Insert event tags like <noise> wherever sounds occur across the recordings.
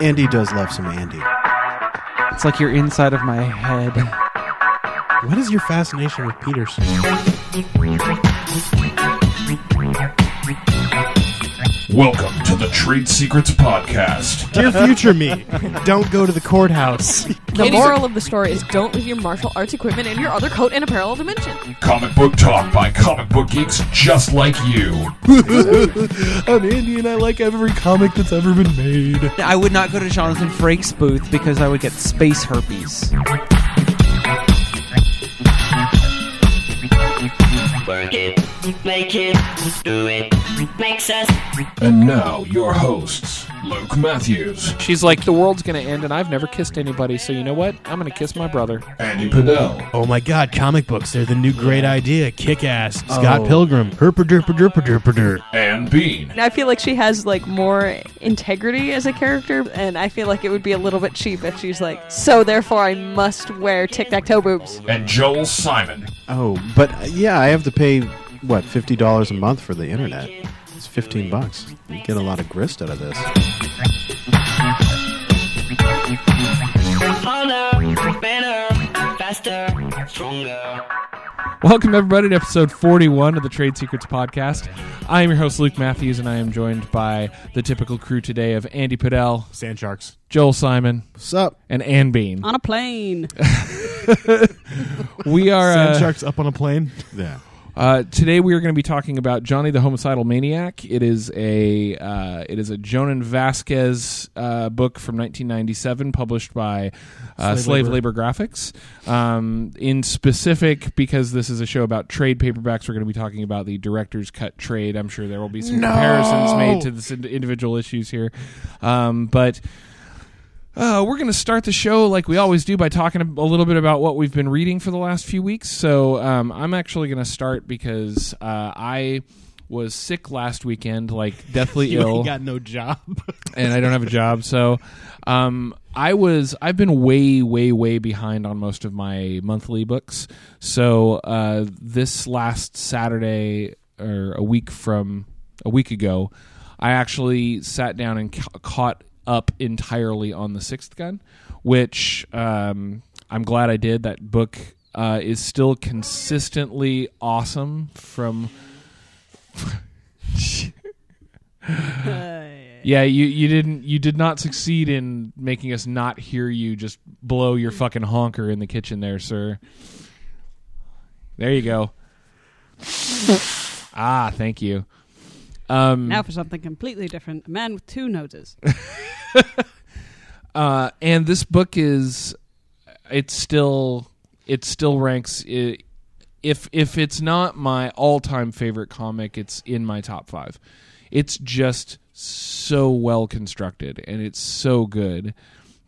Andy does love some Andy. It's like you're inside of my head. What is your fascination with Peterson? Welcome to the Trade Secrets Podcast. Dear future me, don't go to the courthouse. The moral of the story is don't leave your martial arts equipment in your other coat in a parallel dimension. Comic book talk by comic book geeks just like you. <laughs> I'm Indian. I like every comic that's ever been made. I would not go to Jonathan Frakes' booth because I would get space herpes. Work it, make it, do it, makes us And now, your hosts, Luke Matthews, She's like, the world's going to end, and I've never kissed anybody, so you know what? I'm going to kiss my brother. Andy Padell, Oh my god, comic books, they're the new great idea. Kick ass. Oh. Scott Pilgrim. Herper derper derper derper der. and Bean. I feel like she has like more integrity as a character, and I feel like it would be a little bit cheap if she's like, so therefore I must wear tic tac toe boobs. And Joel Simon. Oh, but uh, yeah, I have to pay what fifty dollars a month for the internet. It's fifteen bucks. You get a lot of grist out of this. harder, better, faster, stronger. Welcome, everybody, to episode 41 of the Trade Secrets Podcast. I am your host, Luke Matthews, and I am joined by the typical crew today of Andy Padell, Sand sharks. Joel Simon, What's up? and Ann Bean. On a plane. <laughs> We are. Sand Uh, sharks up on a plane. Yeah. Uh, today we are going to be talking about Johnny the Homicidal Maniac. It is a uh, it is a Jhonen Vasquez uh, book from 1997, published by uh, Slave Slave Labor. Labor Graphics. Um, in specific, because this is a show about trade paperbacks, we're going to be talking about the director's cut trade. I'm sure there will be some comparisons made to the individual issues here, um, but. Uh, we're going to start the show like we always do by talking a little bit about what we've been reading for the last few weeks. So um, I'm actually going to start because uh, I was sick last weekend, like <laughs> deathly You ill, got no job. <laughs> and I don't have a job. So um, I was I've been way way way behind on most of my monthly books. So uh, this last Saturday or a week from a week ago, I actually sat down and ca- caught up entirely on the Sixth Gun, which um, I'm glad I did. That book uh, is still consistently awesome from. <laughs> <laughs> Yeah, you you didn't you did not succeed in making us not hear you just blow your fucking honker in the kitchen there, sir. There you go. ah, thank you. Um Now for something completely different. A man with two noses. <laughs> <laughs> uh and this book is it's still it still ranks i if if it's not my all-time favorite comic, it's in my top 5. It's just so well constructed and it's so good.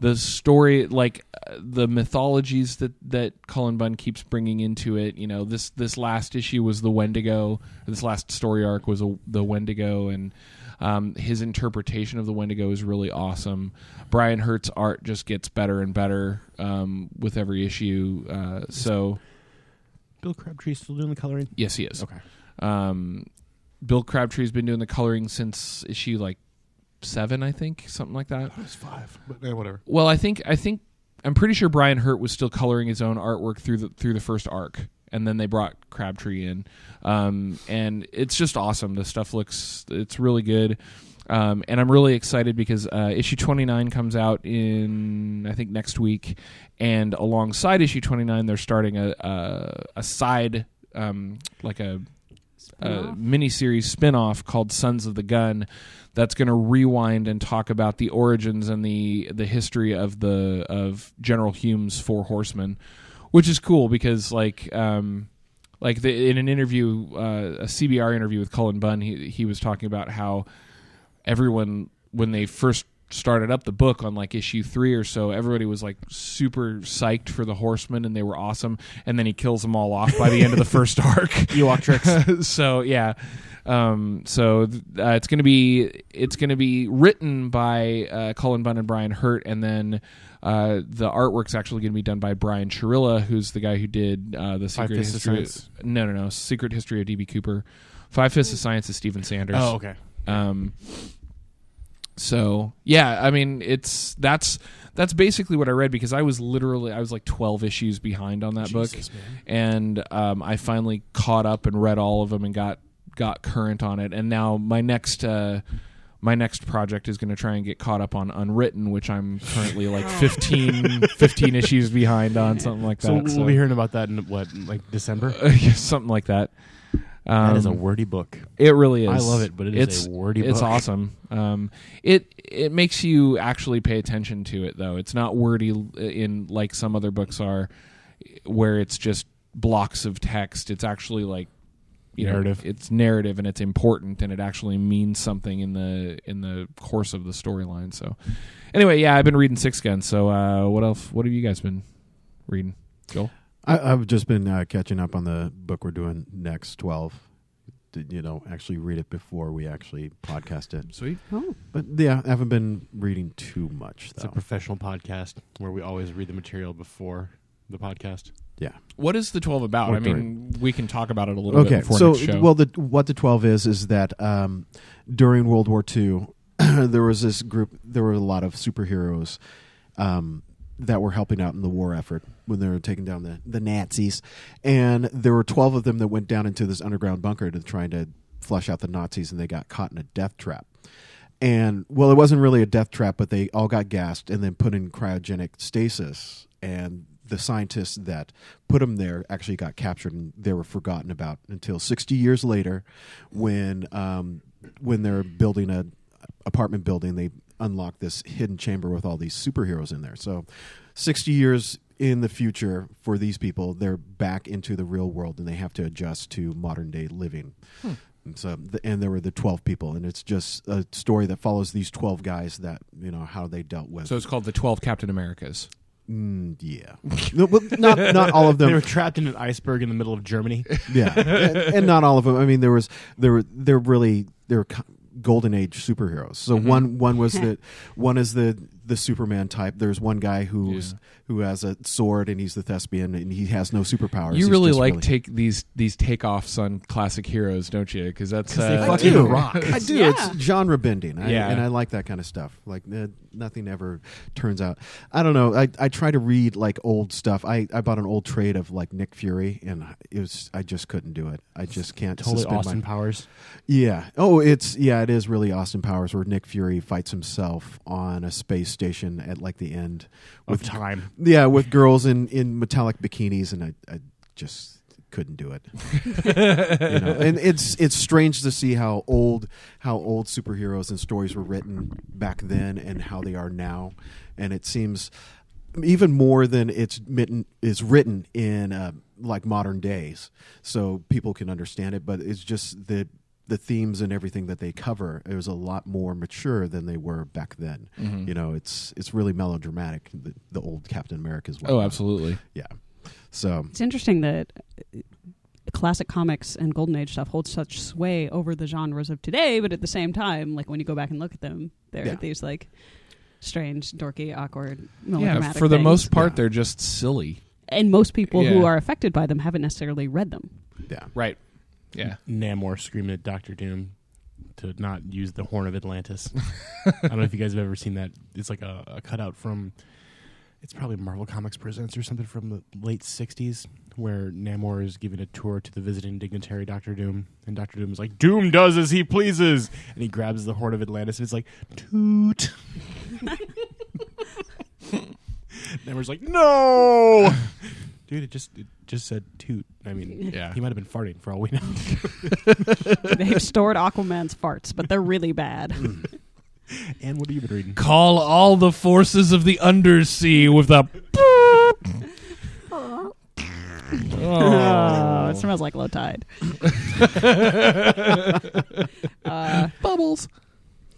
The story, like uh, the mythologies that that Cullen Bunn keeps bringing into it. You know, this this last issue was the Wendigo. This last story arc was a, the Wendigo, and um, his interpretation of the Wendigo is really awesome. Brian Hurtt's art just gets better and better um, with every issue. Uh, so Bill Crabtree still doing the coloring? yes, he is. Okay. Um, Bill Crabtree's been doing the coloring since issue like seven, I think, something like that. It's five, but eh, whatever. Well, I think I think I'm pretty sure Brian Hurtt was still coloring his own artwork through the through the first arc, and then they brought Crabtree in, um, and it's just awesome. The stuff looks it's really good. Um, and I'm really excited because uh, issue 29 comes out in I think next week, and alongside issue 29, they're starting a a, a side um, like a a miniseries spin-off called Sons of the Gun that's going to rewind and talk about the origins and the the history of the of General Hume's Four Horsemen, which is cool because like um like the, in an interview uh, a CBR interview with Cullen Bunn he he was talking about how everyone when they first started up the book on like issue three or so everybody was like super psyched for the horsemen and they were awesome. And then he kills them all off by the end of the <laughs> first arc. <laughs> Ewok tricks. <laughs> so yeah. Um, so th- uh, it's gonna be it's gonna be written by uh, Cullen Bunn and Brian Hurtt, and then uh, the artwork's actually gonna be done by Brian Churilla, who's the guy who did uh, the Secret of History. Science. no, no, no, Secret History of DB Cooper. Five Fists of Science is Steven Sanders. oh, okay. Um, So yeah, I mean it's that's that's basically what I read because I was literally I was like twelve issues behind on that book, man. and um, I finally caught up and read all of them and got got current on it. And now my next uh, my next project is going to try and get caught up on Unwritten, which I'm currently like <laughs> 15, 15 issues behind on something like that. So we'll be hearing about that in what, like December? <laughs> something like that. Um, that is a wordy book. It really is. I love it, but it is it's, a wordy It's book. awesome. Um, it it makes you actually pay attention to it, though. It's not wordy in like some other books are, where it's just blocks of text. It's actually like you know, Narrative. it's narrative and it's important and it actually means something in the in the course of the storyline. So, anyway, yeah, I've been reading Six Guns. So, uh, what else? What have you guys been reading? Joel. I, I've just been uh, catching up on the book we're doing next, 12. To, you know, actually read it before we actually podcast it. Sweet. Oh, But yeah, I haven't been reading too much, It's a professional podcast where we always read the material before the podcast. yeah. What is the twelve about? Or I mean, we can talk about it a little bit Okay, before so next show. well, the, what the twelve is is that um, during World War II, <clears throat> there was this group. There were a lot of superheroes um, that were helping out in the war effort when they were taking down the, the Nazis, and there were twelve of them that went down into this underground bunker to try to flush out the Nazis, and they got caught in a death trap. And well, it wasn't really a death trap, but they all got gassed and then put in cryogenic stasis. And the scientists that put them there actually got captured and they were forgotten about until 60 years later, when um, when they're building a apartment building, they unlock this hidden chamber with all these superheroes in there. So, 60 years in the future for these people, they're back into the real world and they have to adjust to modern day living. And so, the, and there were the twelve people, and it's just a story that follows these twelve guys that you know how they dealt with. so it's called the Twelve Captain Americas. Mm, yeah, <laughs> no, well, not not all of them. They were trapped in an iceberg in the middle of Germany. <laughs> yeah, and, and not all of them. I mean, there was there were they're really they're golden age superheroes. So Mm-hmm. one one was the one is the the Superman type. There's one guy who's Yeah. who has a sword and he's the thespian and he has no superpowers. You He's really just like take these these takeoffs on classic heroes, don't you? Because that's 'Cause they uh, I fucking do. rock. I do. Yeah. It's genre bending. I, Yeah. and I like that kind of stuff. Like uh, nothing ever turns out. I don't know. I, I try to read like old stuff. I, I bought an old trade of like Nick Fury, and it was I just couldn't do it. I just can't Totally suspend Austin my. Powers. Yeah. Oh, it's yeah. It is really Austin Powers, where Nick Fury fights himself on a space station at like the end Of with time. yeah with girls in in metallic bikinis, and I I just couldn't do it. you know? And it's it's strange to see how old how old superheroes and stories were written back then and how they are now, and it seems even more than it's mitten, is written in uh, like modern days, so people can understand it. But it's just the the themes and everything that they cover is a lot more mature than they were back then. Mhm. You know, it's it's really melodramatic. The, the old Captain America as well. oh, absolutely. Yeah. So it's interesting that uh, classic comics and golden age stuff holds such sway over the genres of today, but at the same time, like when you go back and look at them, there Yeah. are these like strange, dorky, awkward, Yeah, for the things. most part, Yeah. they're just silly. and most people who are affected by them haven't necessarily read them. yeah. Right. Yeah. Namor screaming at Doctor Doom to not use the Horn of Atlantis. <laughs> I don't know if you guys have ever seen that. It's like a, a cutout from. It's probably Marvel Comics Presents or something from the late '60s, where Namor is giving a tour to the visiting dignitary Doctor Doom, and Doctor Doom is like, "Doom does as he pleases," and he grabs the Horn of Atlantis, and it's like, "Toot." <laughs> <laughs> Namor's like, "No." Dude, it just it just said toot. I mean, <laughs> Yeah. he might have been farting for all we know. <laughs> They've <laughs> stored Aquaman's farts, but they're really bad. and what have you been reading? Call all the forces of the undersea with a. Oh, it smells like low tide. uh, Bubbles.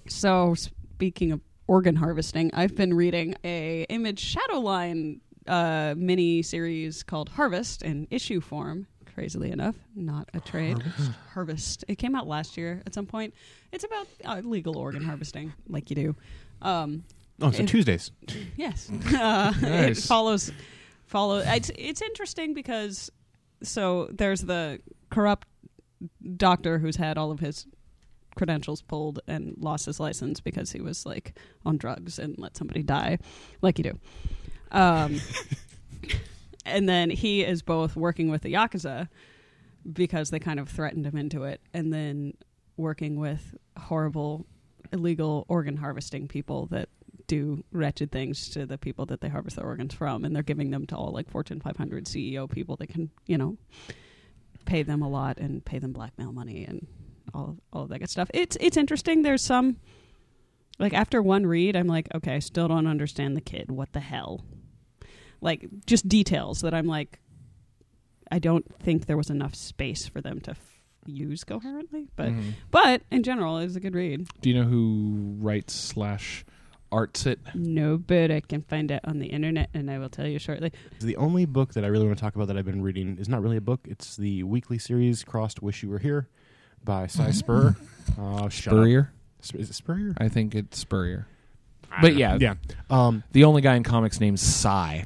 so speaking of organ harvesting, I've been reading a Image Shadowline uh, mini series called Harvest in issue form. Crazily enough, not a trade. Harvest. It came out last year at some point. It's about uh, legal organ harvesting, like you do. Um, Oh, so It- Tuesdays. Yes, <laughs> <laughs> uh, it follows. Follow. It's it's interesting because so there's the corrupt doctor who's had all of his credentials pulled and lost his license because he was like on drugs and let somebody die, like you do. Um, and then he is both working with the yakuza because they kind of threatened him into it, and then working with horrible illegal organ harvesting people that do wretched things to the people that they harvest their organs from, and they're giving them to all like Fortune 500 CEO people that can, you know, pay them a lot and pay them blackmail money and all all of that good stuff. It's it's interesting. There's some like after one read, I'm like, okay, I still don't understand the kid. What the hell? Like just details that I'm like, I don't think there was enough space for them to f- use coherently. But Mhm. but in general, it was a good read. Do you know who writes slash arts it? No, but I can find it on the internet, and I will tell you shortly. The only book that I really want to talk about that I've been reading is not really a book. It's the weekly series Crossed Wish You Were Here by Si <laughs> Spurrier. Uh. Spurrier? Sp- Is it Spurrier? I think it's Spurrier. I But don't know. yeah. Yeah. Um, The only guy in comics named Si.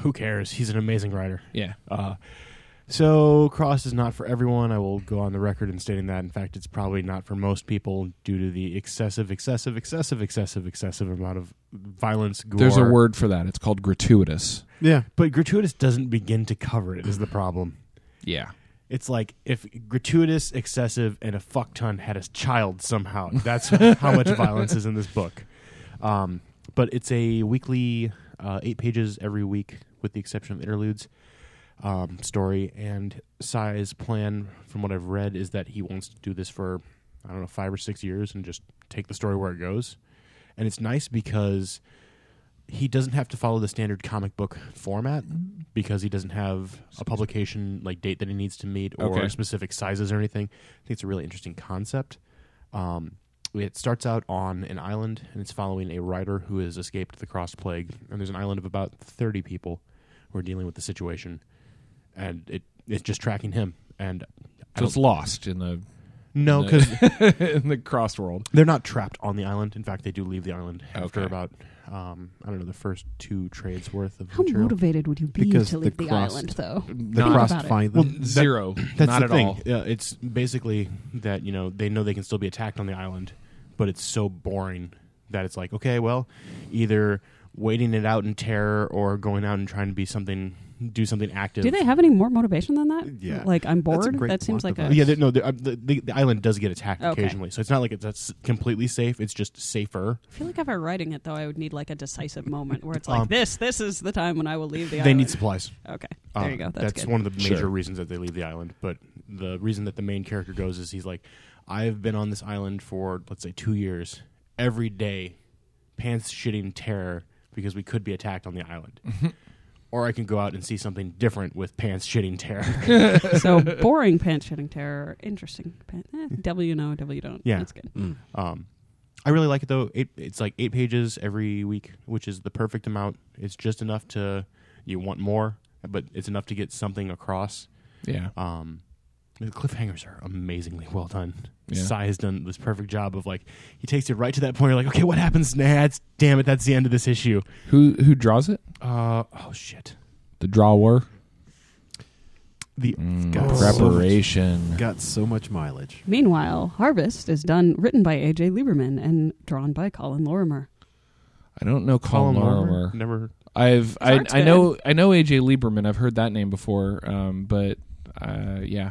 Who cares? He's an amazing writer. Yeah. Uh, so Cross is not for everyone. I will go on the record in stating that. In fact, it's probably not for most people due to the excessive, excessive, excessive, excessive, excessive amount of violence. Gore. There's a word for that. It's called gratuitous. Yeah. but gratuitous doesn't begin to cover it. Is the problem? Yeah. It's like if gratuitous, excessive, and a fuck ton had a child somehow. <laughs> That's how much violence is in this book. Um, but it's a weekly, uh, eight pages every week, with the exception of interludes. Um, story and Si's plan, from what I've read, is that he wants to do this for I don't know five or six years and just take the story where it goes. And it's nice because he doesn't have to follow the standard comic book format because he doesn't have a publication like date that he needs to meet or Okay. specific sizes or anything. I think it's a really interesting concept. Um, it starts out on an island and it's following a writer who has escaped the cross plague. And there's an island of about 30 people who are dealing with the situation. And it it's just tracking him. And I So it's lost in the no because <laughs> in the crossed world. they're not trapped on the island. In fact, they do leave the island after Okay. about um, I don't know the first two trades worth of How material. motivated would you be Because to leave the, crust- island, though? The Not crust about it. find Well, them. that- Zero. That's Not the at thing. all. Yeah, it's basically that you know they know they can still be attacked on the island, but it's so boring that it's like okay, well, either waiting it out in terror or going out and trying to be something, do something active. Do they have any more motivation than that? Yeah. Like I'm bored. That seems plot like a. Yeah, they- no, the, uh, the, the the island does get attacked Okay. occasionally, so it's not like it's that's completely safe. It's just safer. I feel like if I were writing it though, I would need like a decisive moment where it's like Um, this. This is the time when I will leave the island. they island. need supplies. Okay, there Uh, you go. That's, good. one of the major Sure. reasons that they leave the island. But the reason that the main character goes is he's like, I've been on this island for let's say two years, every day, pants shitting terror because we could be attacked on the island. or I can go out and see something different with pants shitting terror. <laughs> so <laughs> boring pants shitting terror. Interesting. Pan- eh, W no, W don't. Yeah. that's good. Mm. um, I really like it though. It, it's like eight pages every week, which is the perfect amount. It's just enough to you want more, but it's enough to get something across. Yeah. Um, the cliffhangers are amazingly well done. Yeah. Si has done this perfect job of like he takes you right to that point. You're like, okay, what happens next? Damn it, that's the end of this issue. Who who draws it? Uh oh shit. The drawer. The Mm, got so much- preparation. Got so much mileage. Meanwhile, Harvest is done, written by AJ Lieberman and drawn by Colin Lorimer. I don't know Colin Colin Lorimer. Lorimer never. I've I, I know I know AJ Lieberman. I've heard that name before. Um, but uh, yeah.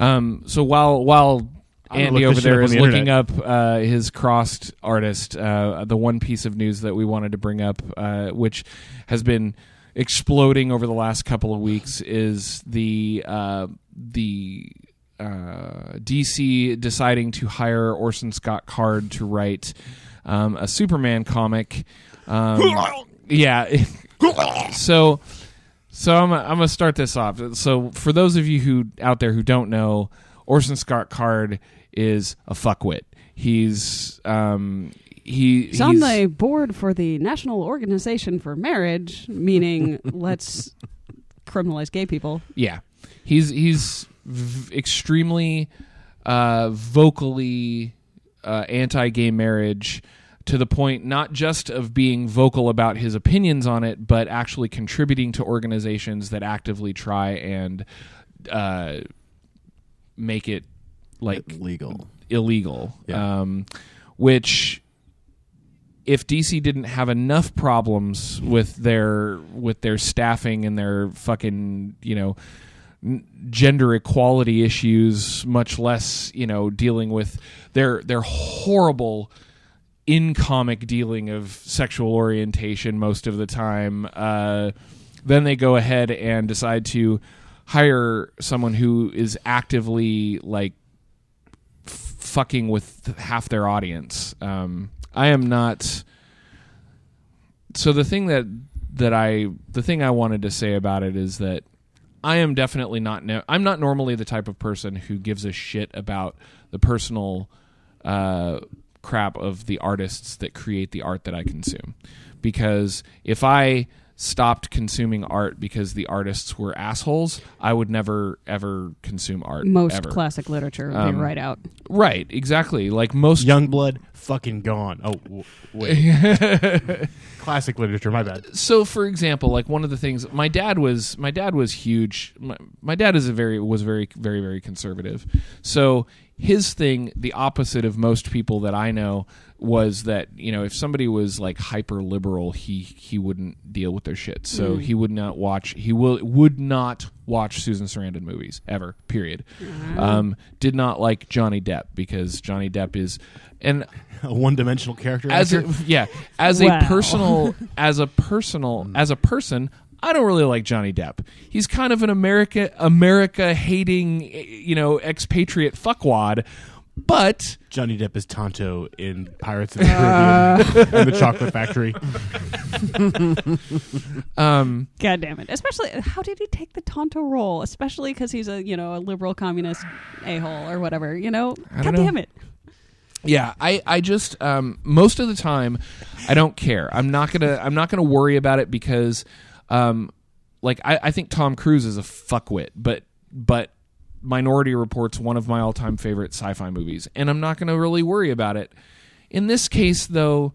Um, so while while Andy over there is shit there up is on the looking up uh, his crossed artist, uh, the one piece of news that we wanted to bring up, uh, which has been exploding over the last couple of weeks, is the uh, the uh, DC deciding to hire Orson Scott Card to write um, a Superman comic. Um, <laughs> yeah. <laughs> so so I'm I'm gonna start this off. So for those of you who out there who don't know, Orson Scott Card is a fuckwit. He's um he He's on the board for the National Organization for Marriage, meaning <laughs> let's criminalize gay people. yeah he's he's v- extremely uh, vocally uh, anti-gay marriage to the point not just of being vocal about his opinions on it, but actually contributing to organizations that actively try and uh, make it like legal. illegal. Yeah. Um, which if DC didn't have enough problems with their with their staffing and their fucking you know gender equality issues, much less you know dealing with their their horrible in comic dealing of sexual orientation most of the time. Uh, then they go ahead and decide to hire someone who is actively like f- fucking with half their audience. Um, I am not. So the thing that that I the thing I wanted to say about it is that I am definitely not. No, I'm not normally the type of person who gives a shit about the personal uh, crap of the artists that create the art that I consume. Because if I stopped consuming art because the artists were assholes, I would never ever consume art. Most ever. classic literature would Um, be right out. Right, exactly. Like most Youngblood, fucking gone. Oh, w- wait. <laughs> Classic literature. My bad. so for example like one of the things my dad was my dad was huge my, my dad is a very was very very very conservative so his thing the opposite of most people that i know was that you know if somebody was like hyper liberal he he wouldn't deal with their shit. So mm. he would not watch he will would not watch susan sarandon movies ever period. Mm-hmm. Um did not like johnny depp because johnny depp is and <laughs> A one-dimensional character. as a, yeah as Wow. a personal <laughs> as a personal mm. as a person I don't really like Johnny Depp. He's kind of an America America hating you know expatriate fuckwad, but Johnny Depp is Tonto in Pirates of the Caribbean <laughs> and the Chocolate Factory. <laughs> um God damn it! Especially, how did he take the Tonto role? Especially because he's a you know a liberal communist a hole or whatever. You know, God know. damn it! yeah, I I just um most of the time I don't care. I'm not going to I'm not going to worry about it because um like I I think Tom Cruise is a fuckwit, but but Minority Report's one of my all-time favorite sci-fi movies, and I'm not going to really worry about it. In this case, though,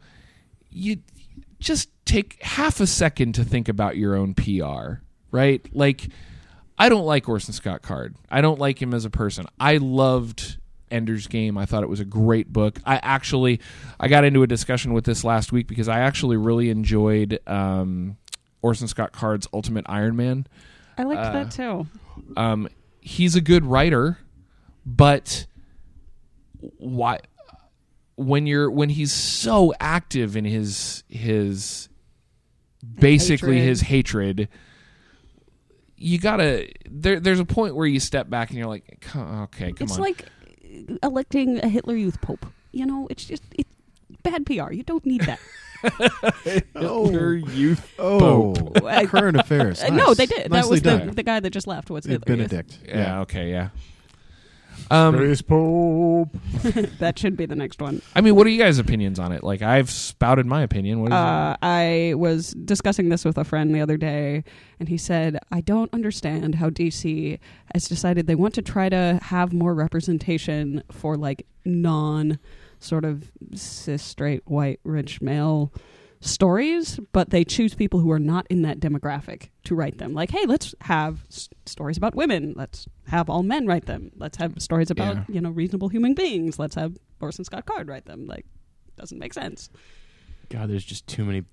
you just take half a second to think about your own PR, right? Like, I don't like Orson Scott Card. I don't like him as a person. I loved Ender's Game. I thought it was a great book. I actually, I got into a discussion with this last week because I actually really enjoyed um, Orson Scott Card's Ultimate Iron Man I liked Uh, that too. um, he's a good writer, but why when you're when he's so active in his his basically hatred. his hatred you gotta there there's a point where you step back and you're like okay come it's on It's like electing a Hitler Youth Pope. You know, it's just it's bad PR. You don't need that. <laughs> <laughs> Oh, youth. oh, I- current affairs. Uh, no, they did. that was the, the guy that just left. What's Uh, Hitler Youth? Benedict. yeah okay yeah um Grace Pope. <laughs> That should be the next one. i mean what are you guys opinions on it like i've spouted my opinion what is Uh, I was discussing this with a friend the other day, and he said, I don't understand how DC has decided they want to try to have more representation for like non sort of cis, straight, white, rich male stories, but they choose people who are not in that demographic to write them. Like, hey, let's have s- stories about women. Let's have all men write them. Let's have stories about, Yeah. you know, reasonable human beings. Let's have Orson Scott Card write them. Like, doesn't make sense. God, there's just too many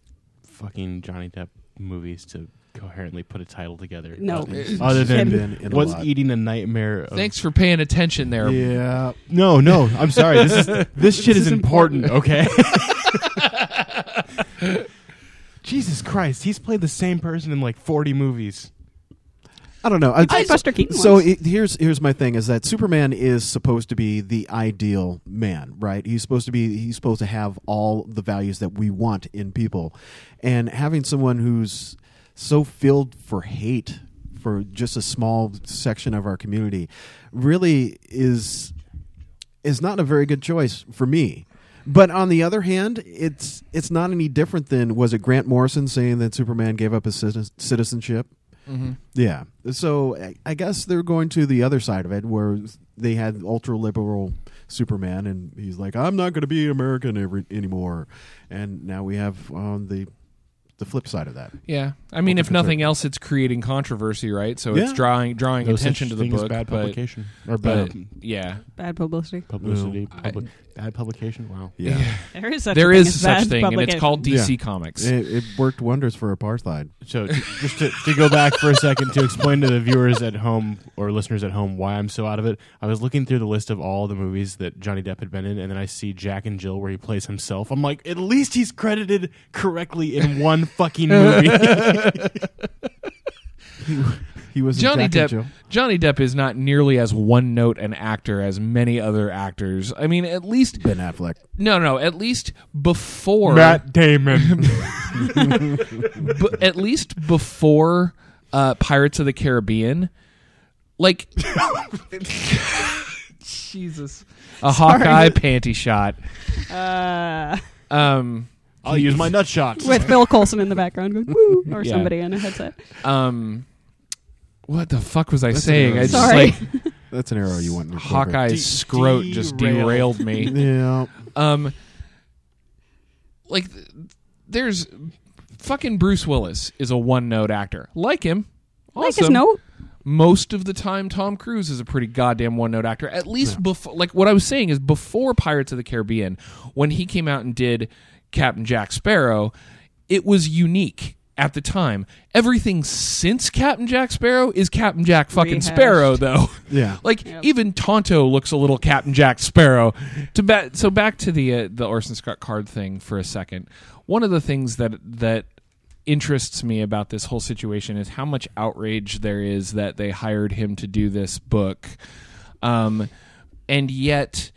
fucking Johnny Depp movies to coherently put a title together. No. Other- Other than Been in a what's lot. eating a nightmare. Of, thanks for paying attention there Yeah. No, no. I'm sorry. This is <laughs> this shit is, important. Okay. <laughs> <laughs> Jesus Christ, he's played the same person in like 40 movies. I don't know. I, played Buster Keaton So once. it, here's here's my thing: is that Superman is supposed to be the ideal man, right? He's supposed to be he's supposed to have all the values that we want in people, and having someone who's so filled for hate for just a small section of our community really is is not a very good choice for me. But on the other hand, it's it's not any different than was it Grant Morrison saying that Superman gave up his citizenship? mm-hmm. Yeah. So I- guess they're going to the other side of it where they had ultra liberal Superman and he's like, I'm not going to be American every, anymore. And now we have um, the the flip side of that. Yeah, I mean, if Ultra nothing else, it's creating controversy, right? So it's Yeah. drawing drawing No attention such to the thing as book. bad but, publication or but bad yeah, Bad publicity. publicity. I- public- bad publication. Wow. Yeah, <laughs> There is such there a thing is as such bad thing, and it's publication. called DC Yeah. Comics. it, it worked wonders for apartheid. So t- just to, to go back for a second to explain to the viewers at home or listeners at home why I'm so out of it, I was looking through the list of all the movies that Johnny Depp had been in, and then I see Jack and Jill where he plays himself. I'm like, at least he's credited correctly in one fucking movie. <laughs> <laughs> He was Johnny Jack Depp. Jill. Johnny Depp is not nearly as one note an actor as many other actors. I mean, at least Ben Affleck. no, no, at least before Matt Damon. <laughs> b- at least before uh, Pirates of the Caribbean, like <laughs> Jesus, a Hawkeye panty shot. Uh, Um, I'll use my nut shot. with Phil Coulson in the background going woo, or Yeah. somebody in a headset. um, what the fuck was I That's saying? I just Sorry. like <laughs> That's an arrow you want in your quiver. Hawkeye's De- scrote just derailed. derailed me. <laughs> Yeah. Um, like th- there's fucking Bruce Willis is a one note actor. Like him, Like awesome. his note. Most of the time, Tom Cruise is a pretty goddamn one note actor. At least before, like what I was saying is before Pirates of the Caribbean, when he came out and did Captain Jack Sparrow, it was unique at the time. Everything since Captain Jack Sparrow is Captain Jack fucking Rehashed. Sparrow, though. <laughs> Yeah. Like Yep. even Tonto looks a little Captain Jack Sparrow. To ba- so back to the uh, the Orson Scott Card thing for a second. One of the things that that interests me about this whole situation is how much outrage there is that they hired him to do this book, um, and yet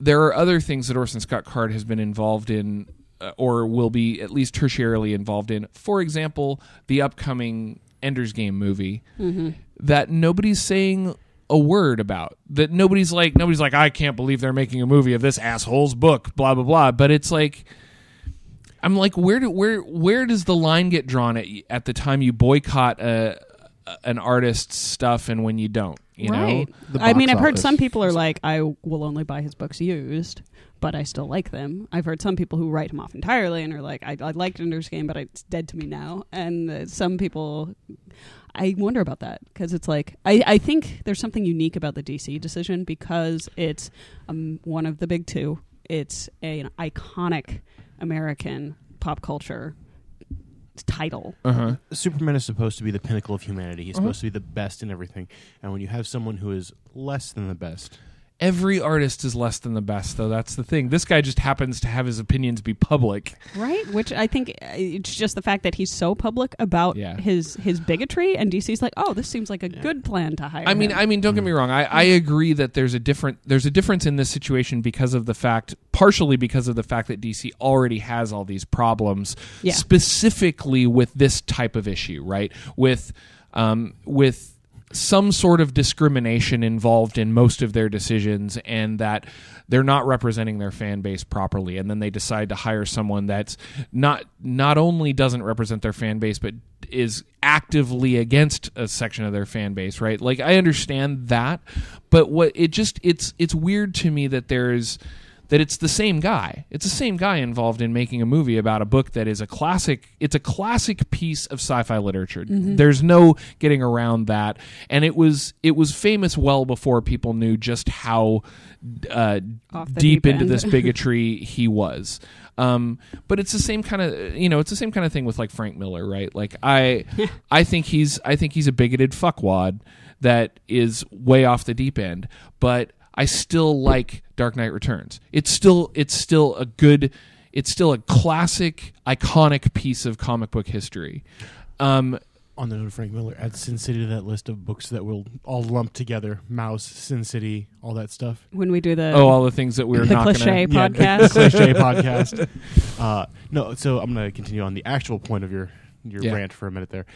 there are other things that Orson Scott Card has been involved in. Uh, or will be at least tertiarily involved in. For example, the upcoming Ender's Game movie that nobody's saying a word about. That nobody's like nobody's like I can't believe they're making a movie of this asshole's book, blah blah blah. But it's like I'm like where do where where does the line get drawn at at the time you boycott a, an artist's stuff and when you don't, you right. know? The I mean, I've heard office. some people are like, I will only buy his books used, but I still like them. I've heard some people who write him off entirely and are like, I, I liked Ender's Game, but it's dead to me now. And uh, some people, I wonder about that because it's like, I, I think there's something unique about the DC decision because it's um, one of the big two. It's a, an iconic American pop culture title. Uh-huh. Superman is supposed to be the pinnacle of humanity. He's Uh-huh. supposed to be the best in everything. And when you have someone who is less than the best, Every artist is less than the best, though. That's the thing. This guy just happens to have his opinions be public. Right, which I think uh, it's just the fact that he's so public about Yeah. his his bigotry, and DC's like, oh, this seems like a good plan to hire. I mean, him. I mean, don't get me wrong. I, I agree that there's a different there's a difference in this situation because of the fact, partially because of the fact that DC already has all these problems, Yeah. specifically with this type of issue, right? With um, with some sort of discrimination involved in most of their decisions, and that they're not representing their fan base properly, and then they decide to hire someone that's not not only doesn't represent their fan base, but is actively against a section of their fan base, right? Like I understand that, but what it just it's it's weird to me that there's that it's the same guy. It's the same guy involved in making a movie about a book that is a classic. It's a classic piece of sci-fi literature. There's no getting around that. And it was it was famous well before people knew just how uh, deep deep into this <laughs> bigotry he was. Um, but it's the same kind of you know it's the same kind of thing with like Frank Miller, right? Like I <laughs> I think he's I think he's a bigoted fuckwad that is way off the deep end, but I still like Dark Knight Returns. It's still it's still a good it's still a classic iconic piece of comic book history. Um, on the note of Frank Miller, add Sin City to that list of books that we'll all lump together: Maus, Sin City, all that stuff. when we do the oh, all the things that we're the not cliche gonna. Yeah, podcast. the <laughs> <laughs> cliche podcast. Uh, no, so I'm going to continue on the actual point of your your Yeah. rant for a minute there.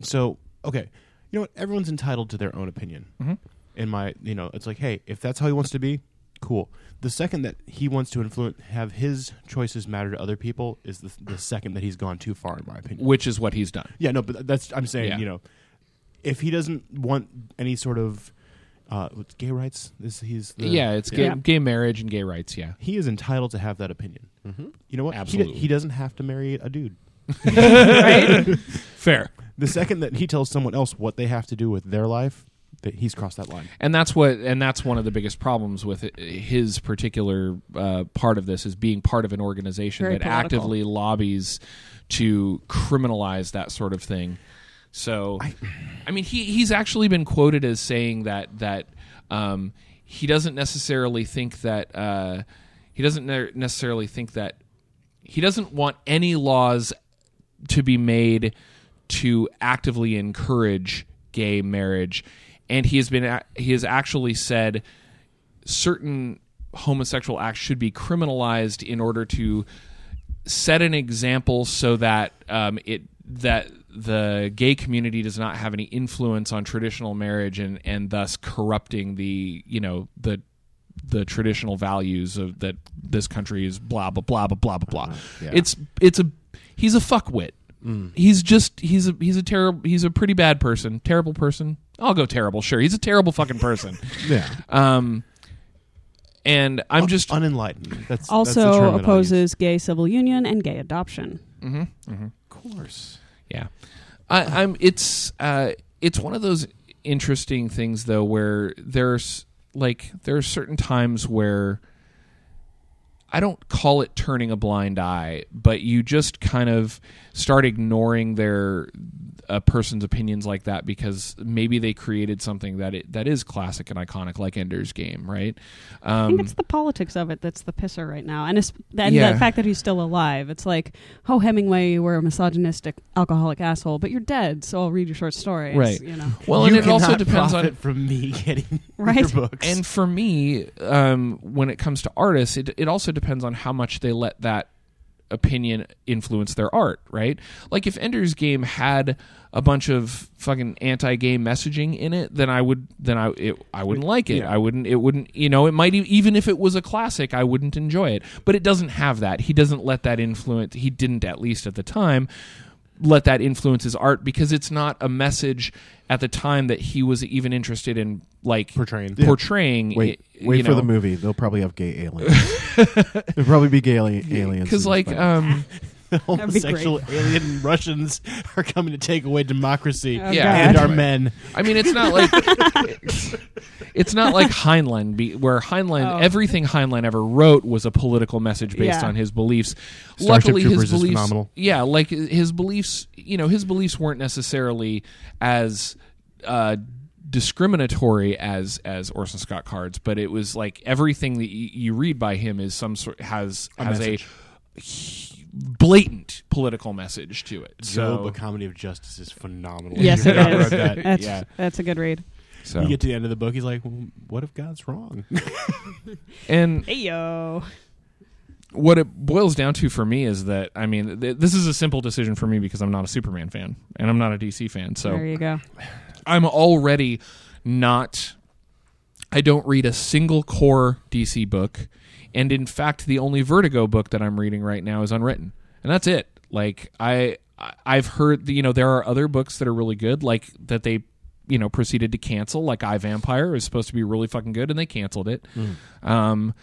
So, okay, you know what? Everyone's entitled to their own opinion. Mhm. In my, you know, it's like, hey, if that's how he wants to be, cool. The second that he wants to influence, have his choices matter to other people, is the, the second that he's gone too far, in my opinion. Which is what he's done. Yeah, no, but that's I'm saying, Yeah. you know, if he doesn't want any sort of uh, what's gay rights, this he's the, yeah, it's gay, Yeah. gay marriage and gay rights. Yeah, he is entitled to have that opinion. Mm-hmm. You know what? He, Absolutely. d- he doesn't have to marry a dude. <laughs> right? Fair. The second that he tells someone else what they have to do with their life, that he's crossed that line. and that's what and that's one of the biggest problems with his particular uh, part of this is being part of an organization Very that political. actively lobbies to criminalize that sort of thing so I, mean he he's actually been quoted as saying that that um, he doesn't necessarily think that uh, he doesn't ne- necessarily think that he doesn't want any laws to be made to actively encourage gay marriage and he has been he has actually said certain homosexual acts should be criminalized in order to set an example so that um, it that the gay community does not have any influence on traditional marriage and and thus corrupting the you know the the traditional values of that this country is blah blah blah blah blah blah blah. yeah. It's it's a he's a fuckwit. He's just he's a he's a terrible he's a pretty bad person, terrible person. I'll go terrible, sure. He's a terrible fucking person. <laughs> Yeah. Um, and I'm just unenlightened. That's that's the Also term that I'll use. opposes gay civil union and gay adoption. Of course. Yeah, I, I'm. It's uh, it's one of those interesting things though, where there's like there are certain times where I don't call it turning a blind eye, but you just kind of start ignoring their a person's opinions like that because maybe they created something that it, that is classic and iconic, like Ender's Game, right? I Um, think it's the politics of it that's the pisser right now, and it's, and Yeah. the fact that he's still alive. It's like, oh Hemingway, you were a misogynistic, alcoholic asshole, but you're dead, so I'll read your short stories. Right. You know. well, you and it also depends on profit from me getting <laughs> Right. your books. And for me, um, when it comes to artists, it, it also depends on how much they let that opinion influence their art, right? Like if Ender's Game had a bunch of fucking anti-gay messaging in it, then I would then I it, I wouldn't like it. Yeah. I wouldn't it wouldn't you know, it might even if it was a classic, I wouldn't enjoy it. But it doesn't have that. He doesn't let that influence he didn't at least at the time let that influence his art because it's not a message at the time that he was even interested in like Portraying. Yeah. portraying Wait, i- wait you for know. the movie. They'll probably have gay aliens. <laughs> There'll probably be gay <laughs> aliens. because like um be <laughs> <laughs> homosexual alien Russians are coming to take away democracy Oh, Yeah. and God. our men. i mean it's not like <laughs> it's not like heinlein be, where heinlein Oh. everything heinlein ever wrote was a political message based Yeah. on his beliefs Starship luckily Troopers his is beliefs phenomenal. yeah like his beliefs you know his beliefs weren't necessarily as uh discriminatory as as Orson Scott Card's, but it was like everything that you, you read by him is some sort has A has message. a h- blatant political message to it. Job, So, a comedy of justice is phenomenal. Yes, You it have not is. read that. <laughs> That's yeah. that's a good read. so You get to the end of the book, he's like, well, "What if God's wrong?" <laughs> and Hey yo. what it boils down to for me is that I mean th- this is a simple decision for me because I'm not a Superman fan and I'm not a DC fan. So there you go. I'm already not. I don't read a single core DC book, and in fact, the only Vertigo book that I'm reading right now is unwritten, and that's it. Like I, I've heard, you know, there are other books that are really good, like that they, you know, proceeded to cancel. Like I Vampire is supposed to be really fucking good, and they canceled it. Um,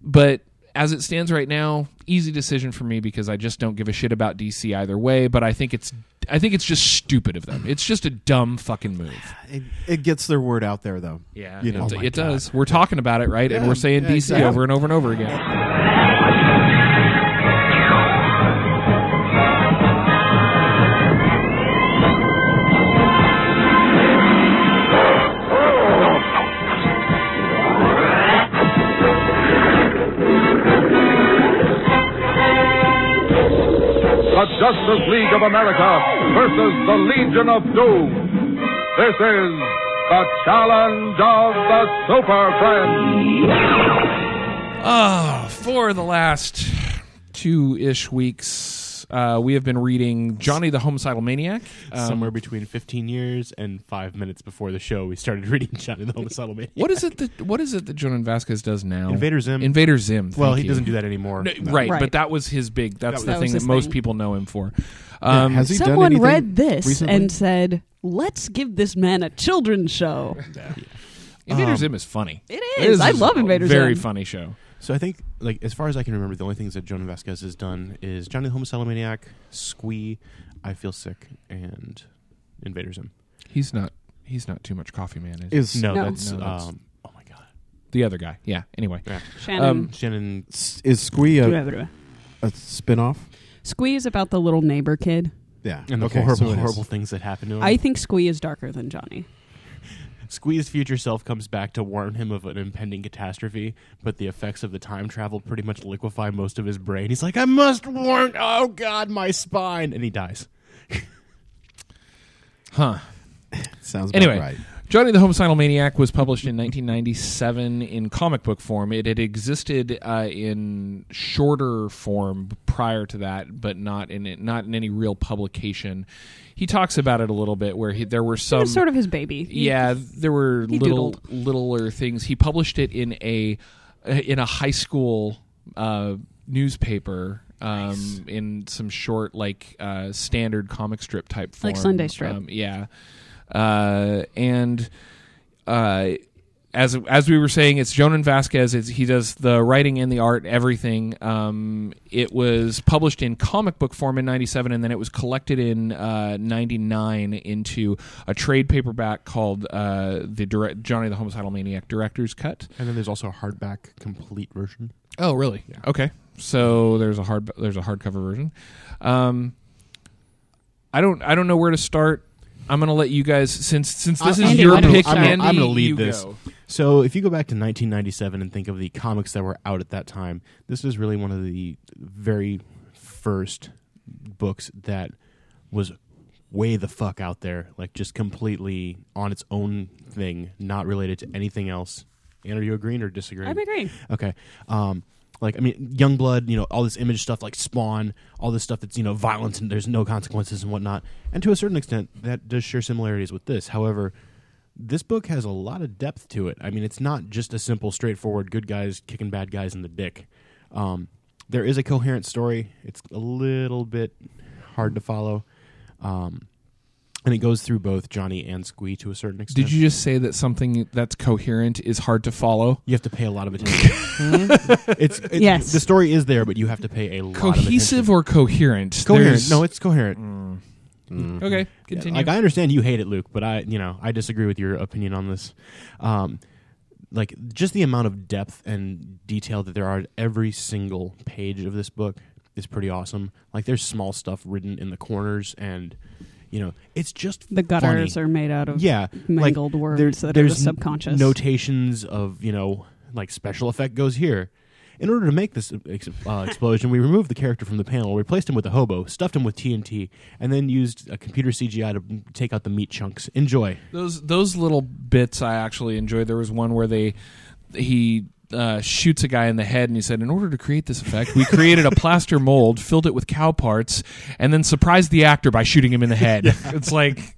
but as it stands right now, easy decision for me because I just don't give a shit about DC either way. But I think it's I think it's just stupid of them. It's just a dumb fucking move. <sighs> It, it gets their word out there, though. Yeah, You know. it, Oh it does. We're talking about it, right? and we're saying yeah, DC exactly. over and over and over again. <laughs> The Justice League of America versus the Legion of Doom. This is the challenge of the Super Friends. Ah, for the last two ish weeks, uh, we have been reading Johnny the Homicidal Maniac. Um, Somewhere between 15 years and five minutes before the show, we started <laughs> reading Johnny the Homicidal Maniac. What is it that What is it that Jhonen Vasquez does now? Invader Zim. Invader Zim. Well, he you. doesn't do that anymore. No, No. right, Right. but that was his big. That's That the thing That that most thing. people know him for. Yeah, Um, has he Someone anything read this recently? and said, "Let's give this man a children's show." Invader Um, Zim is funny. It It is. I a love Invader Very Zim. Very funny show. So I think, like, as far as I can remember, the only things that Jhonen Vasquez has done is Johnny the Homicidal Maniac, Squee, I Feel Sick, and Invader Zim. He's not. He's not too much coffee man. Is, he? No, No. that's No, that's- um. Oh my god. the other guy? Yeah. Anyway, Yeah. Shannon. Um, Shannon. s- is Squee a, a spin-off? Squee is about the little neighbor kid. Yeah. And the okay, horrible, so it is. horrible things that happen to him. I think Squee is darker than Johnny. Squee's future self comes back to warn him of an impending catastrophe, but the effects of the time travel pretty much liquefy most of his brain. He's like, I must warn, oh god, my spine! And he dies. <laughs> huh? Sounds about Anyway, right. Johnny the Homicidal Maniac was published in 1997 in comic book form. It had existed uh, in shorter form prior to that, but not in it, not in any real publication. He talks about it a little bit, where he, there were It some was sort of his baby. He- yeah, there were little doodled. littler things. He published it in a in a high school uh, newspaper. Um, in some short, like uh, standard comic strip type form, Like Sunday strip. Um, yeah, uh, and uh, as as we were saying, it's Jhonen Vasquez. It's, he does the writing and the art, everything. Um, it was published in comic book form in '97, and then it was collected in '99 into a trade paperback called uh, the direct, Johnny the Homicidal Maniac Director's Cut. And then there's also a hardback complete version. Oh, really? Okay. So there's a hard there's a hardcover version. Um, I don't I don't know where to start. I'm gonna let you guys since since this I- is Andy, your why don't you pick. start? Andy, I'm gonna lead you this. go. So if you go back to 1997 and think of the comics that were out at that time, this is really one of the very first books that was way the fuck out there, like just completely on its own thing, not related to anything else. And are you agreeing or disagreeing? I'm agreeing. Okay. Um, like I mean, Youngblood, you know, all this image stuff like Spawn, all this stuff that's you know violence and there's no consequences and whatnot. And to a certain extent, that does share similarities with this. However, this book has a lot of depth to it. I mean, it's not just a simple, straightforward good guys kicking bad guys in the dick. Um, there is a coherent story. It's a little bit hard to follow. Um, and it goes through both Johnny and Squee to a certain extent. Did you just say that something that's coherent is hard to follow? You have to pay a lot of attention. <laughs> <laughs> it's, it's Yes. The story is there, but you have to pay a lot of attention. Cohesive or coherent? coherent? There's- No, it's coherent. Mm. okay. Yeah, Continue. like I understand you hate it, Luke, but I, you know, I disagree with your opinion on this. Um, like just the amount of depth and detail that there are at every single page of this book is pretty awesome. Like there's small stuff written in the corners, and you know, it's just The gutters funny. are made out of yeah mangled like, words there- that are there's the subconscious. notations of you know like special effect goes here in order to make this ex- uh, explosion we removed the character from the panel replaced him with a hobo stuffed him with tnt and then used a computer cgi to take out the meat chunks enjoy Those those little bits I actually enjoyed. There was one where they he uh, shoots a guy in the head, and he said, "In order to create this effect, we created a plaster mold, filled it with cow parts, and then surprised the actor by shooting him in the head." <laughs> It's like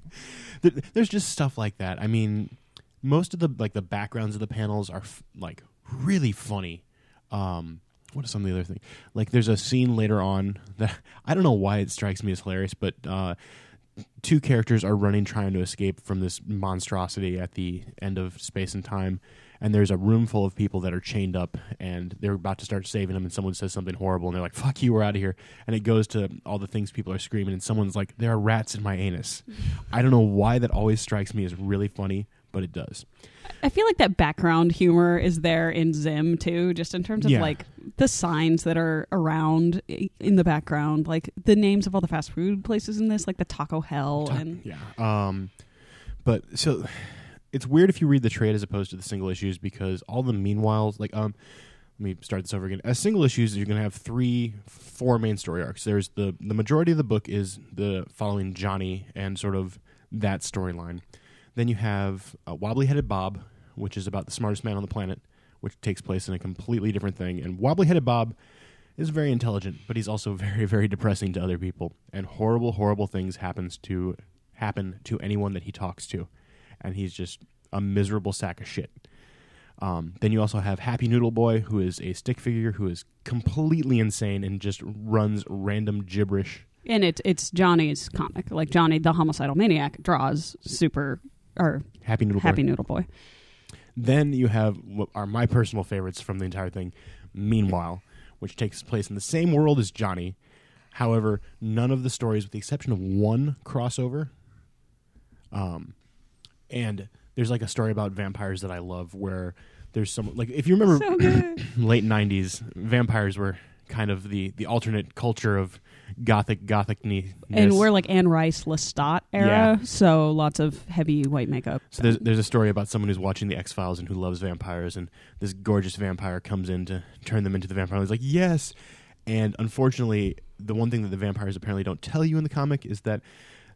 there's just stuff like that. I mean most of the like the backgrounds of the panels are f- like really funny. Um what are some of the other things like there's a scene later on that <laughs> i don't know why it strikes me as hilarious but uh two characters are running trying to escape from this monstrosity at the end of space and time and there's a room full of people that are chained up and they're about to start saving them and someone says something horrible and they're like fuck you we're out of here. And it goes to all the things people are screaming and someone's like there are rats in my anus. <laughs> I don't know why that always strikes me as really funny but it does. I feel like that background humor is there in Zim too, just in terms of Yeah. like the signs that are around in the background, like the names of all the fast food places in this, like the Taco Hell and yeah um but so it's weird if you read the trade as opposed to the single issues because all the meanwhiles like um let me start this over again. As single issues you're going to have three four main story arcs. There's the the majority of the book is the following johnny and sort of that storyline. Then you have uh, wobbly headed bob which is about the smartest man on the planet which takes place in a completely different thing. And wobbly headed bob is very intelligent, but he's also <laughs> very, very depressing to other people. And horrible, horrible things happens to happen to anyone that he talks to, and he's just a miserable sack of shit. Um, then you also have Happy Noodle Boy, who is a stick figure who is completely insane and just runs random gibberish. and it's it's Johnny's comic. Like Johnny the homicidal maniac draws super or Happy Noodle Happy Boy. Noodle Boy. Then you have what are my personal favorites from the entire thing, Meanwhile, which takes place in the same world as Johnny. However, none of the stories, with the exception of one crossover, um, and there's like a story about vampires that I love where there's some like if you remember So <clears throat> late 90s vampires were kind of the the alternate culture of gothic gothic and we're like Anne Rice Lestat era, so lots of heavy white makeup. So there's, there's a story about someone who's watching the X Files and who loves vampires, and this gorgeous vampire comes in to turn them into the vampire. And he's like, yes. And unfortunately, the one thing that the vampires apparently don't tell you in the comic is that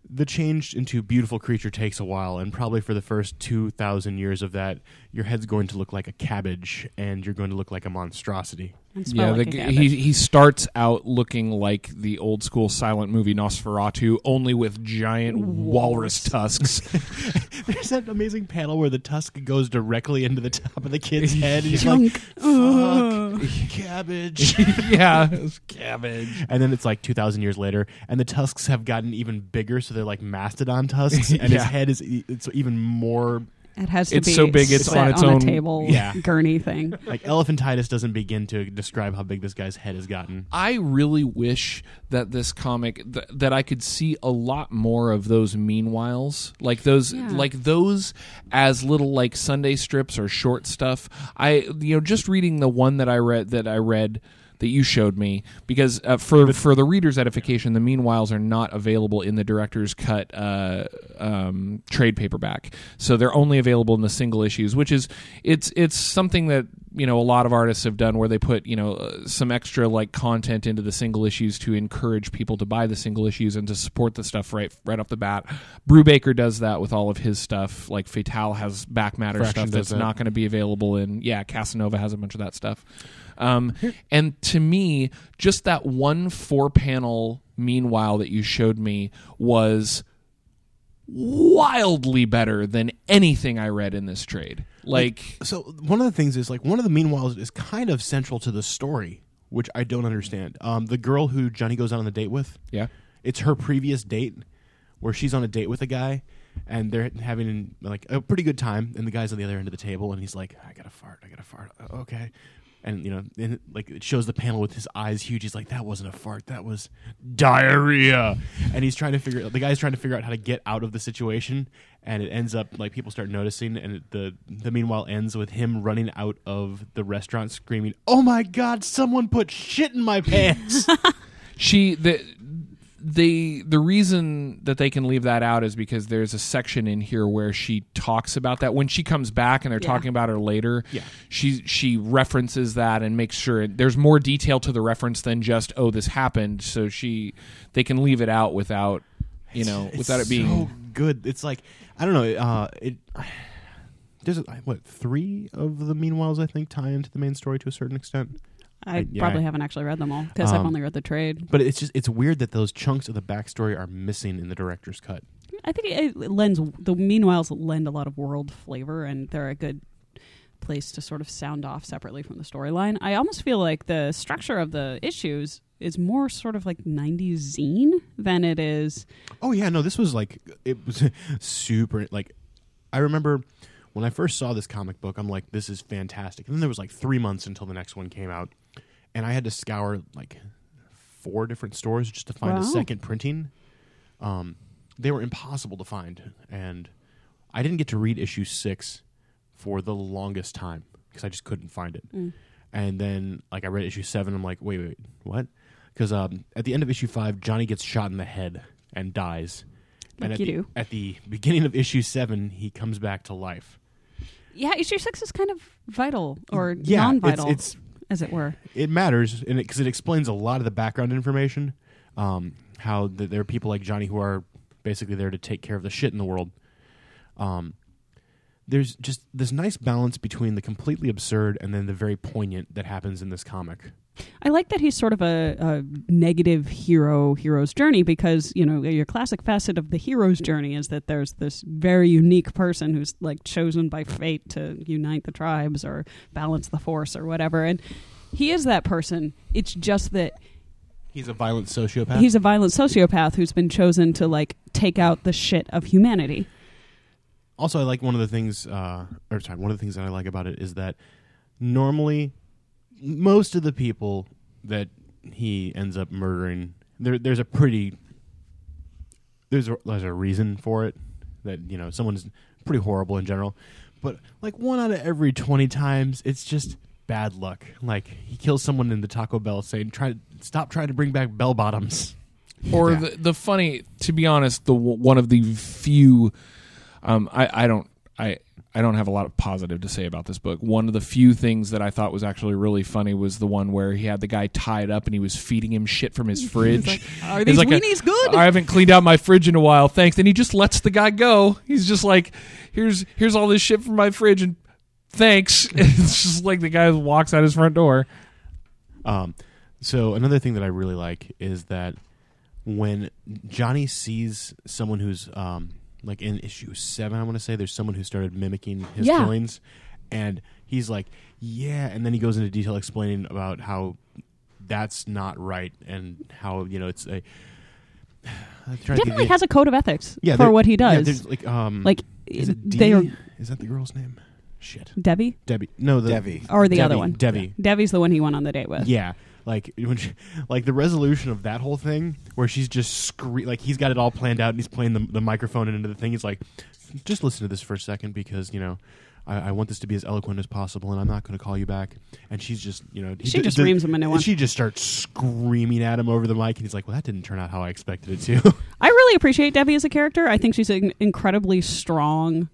the change into beautiful creature takes a while, and probably for the first two thousand years of that, your head's going to look like a cabbage, and you're going to look like a monstrosity. And Yeah, like the, a g- cabbage. he he starts out looking like the old school silent movie Nosferatu, only with giant walrus tusks. <laughs> There's that amazing panel where the tusk goes directly into the top of the kid's <laughs> head, and he's Junk. like, "Fuck, <laughs> cabbage." yeah, it's cabbage. And then it's like 2,000 years later, and the tusks have gotten even bigger, so they're like mastodon tusks, and his Yeah. head is e- it's even more It has to It's be so big it's set on its a own- table Yeah. <laughs> gurney thing. like elephantitis doesn't begin to describe how big this guy's head has gotten. I really wish that this comic th- that I could see a lot more of those meanwhiles, like those, Yeah. like those as little like Sunday strips or short stuff. I, you know, just reading the one that I read that I read that you showed me because uh, for for the reader's edification, the meanwhiles are not available in the director's cut uh, um, trade paperback, so they're only available in the single issues, which is it's it's something that you know a lot of artists have done where they put you know uh, some extra like content into the single issues to encourage people to buy the single issues and to support the stuff right right off the bat. Brubaker does that with all of his stuff. Like Fatale has back matter Fraction stuff that's that. not going to be available in yeah Casanova has a bunch of that stuff. Um, and to me, just that one four panel meanwhile that you showed me was wildly better than anything I read in this trade. Like, So one of the things is like one of the meanwhiles is kind of central to the story, which I don't understand. Um, the girl who Johnny goes out on the date with, yeah, it's her previous date where she's on a date with a guy and they're having like a pretty good time and the guy's on the other end of the table and he's like i gotta fart i gotta fart "Uh, okay and you know and like it shows the panel with his eyes huge. He's like that wasn't a fart. That was diarrhea. And he's trying to figure the guy's trying to figure out how to get out of the situation and it ends up like people start noticing and it, the the meanwhile ends with him running out of the restaurant screaming oh my god someone put shit in my pants. <laughs> She the they the reason that they can leave that out is because there's a section in here where she talks about that when she comes back and they're Yeah. talking about her later Yeah. she she references that and makes sure there's more detail to the reference than just oh this happened so she they can leave it out without you know It's without it being so good. It's like I don't know. Uh, it there's what three of the meanwhiles I think tie into the main story to a certain extent. I I- yeah. probably haven't actually read them all because I've Um, only read the trade. But it's just it's weird that those chunks of the backstory are missing in the director's cut. I think it lends the meanwhiles lend a lot of world flavor, and they're a good place to sort of sound off separately from the storyline. I almost feel like the structure of the issues is more sort of like 90s zine than it is. Oh yeah, no, this was like it was <laughs> super. Like I remember when I first saw this comic book, I'm like, this is fantastic. And then there was like three months until the next one came out, and I had to scour like four different stores just to find a second printing. Um, they were impossible to find, and I didn't get to read issue six for the longest time because I just couldn't find it. Mm. And then, like, I read issue seven. I'm like, wait, wait, what? Because um, at the end of issue five, Johnny gets shot in the head and dies. and Like at you the, do. At the beginning of issue seven, he comes back to life. Yeah, issue six is kind of vital or Yeah, non-vital, It's, it's as it were. it matters because it, explains a lot of the background information. Um, how th- there are people like Johnny who are basically there to take care of the shit in the world. Um, there's just this nice balance between the completely absurd and then the very poignant that happens in this comic. I like that he's sort of a, a negative hero hero's journey because you know your classic facet of the hero's journey is that there's this very unique person who's like chosen by fate to unite the tribes or balance the force or whatever, and he is that person. It's just that He's a violent sociopath. he's a violent sociopath who's been chosen to like take out the shit of humanity. also, I like one of the things, uh, or sorry, one of the things that I like about it is that normally most of the people that he ends up murdering, there there's a pretty there's a, there's a reason for it that you know someone's pretty horrible in general, but like one out of every twenty times, it's just bad luck. Like he kills someone in the Taco Bell saying, "Try stop trying to bring back bell bottoms." <laughs> or Yeah. the the funny to be honest the one of the few um i i don't i I don't have a lot of positive to say about this book. One of the few things that I thought was actually really funny was the one where he had the guy tied up and he was feeding him shit from his fridge. Are It's these like a- good? I haven't cleaned out my fridge in a while, thanks. And he just lets the guy go. He's just like, here's here's all this shit from my fridge and thanks. <laughs> it's just like the guy walks out his front door. Um, so another thing that I really like is that when Johnny sees someone who's um, like in issue seven, I want to say there's someone who started mimicking his Yeah. killings, and he's like, "Yeah," and then he goes into detail explaining about how that's not right and how you know it's a. <sighs> I'm trying to Definitely has a code of ethics yeah, for there- what he yeah, does. there's like um, like is it D? they are Is that the girl's name? Shit, Debbie Debbie. No, the Debbie. or the Debbie, other one. Debbie. Debbie's the one he went on the date with. Yeah, like <laughs> when she, like the resolution of that whole thing, where she's just scre- like he's got it all planned out and he's playing the, the microphone into the thing. He's like, just listen to this for a second because you know. I, I want this to be as eloquent as possible, and I'm not going to call you back. And she's just, you know, She d- just d- reams him a new one. She just starts screaming at him over the mic, and he's like, "Well, that didn't turn out how I expected it to." <laughs> I really appreciate Debbie as a character. I think she's an incredibly strong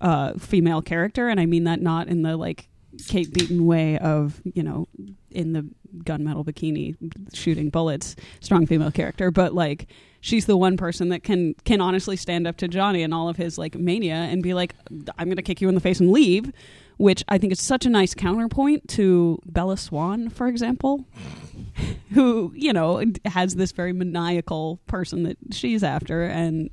uh, female character, and I mean that not in the like Kate Beaton way of you know in the gunmetal bikini shooting bullets, strong female character, but like she's the one person that can can honestly stand up to Johnny and all of his like mania and be like, "I'm to kick you in the face and leave." Which I think is such a nice counterpoint to Bella Swan, for example, who you know has this very maniacal person that she's after and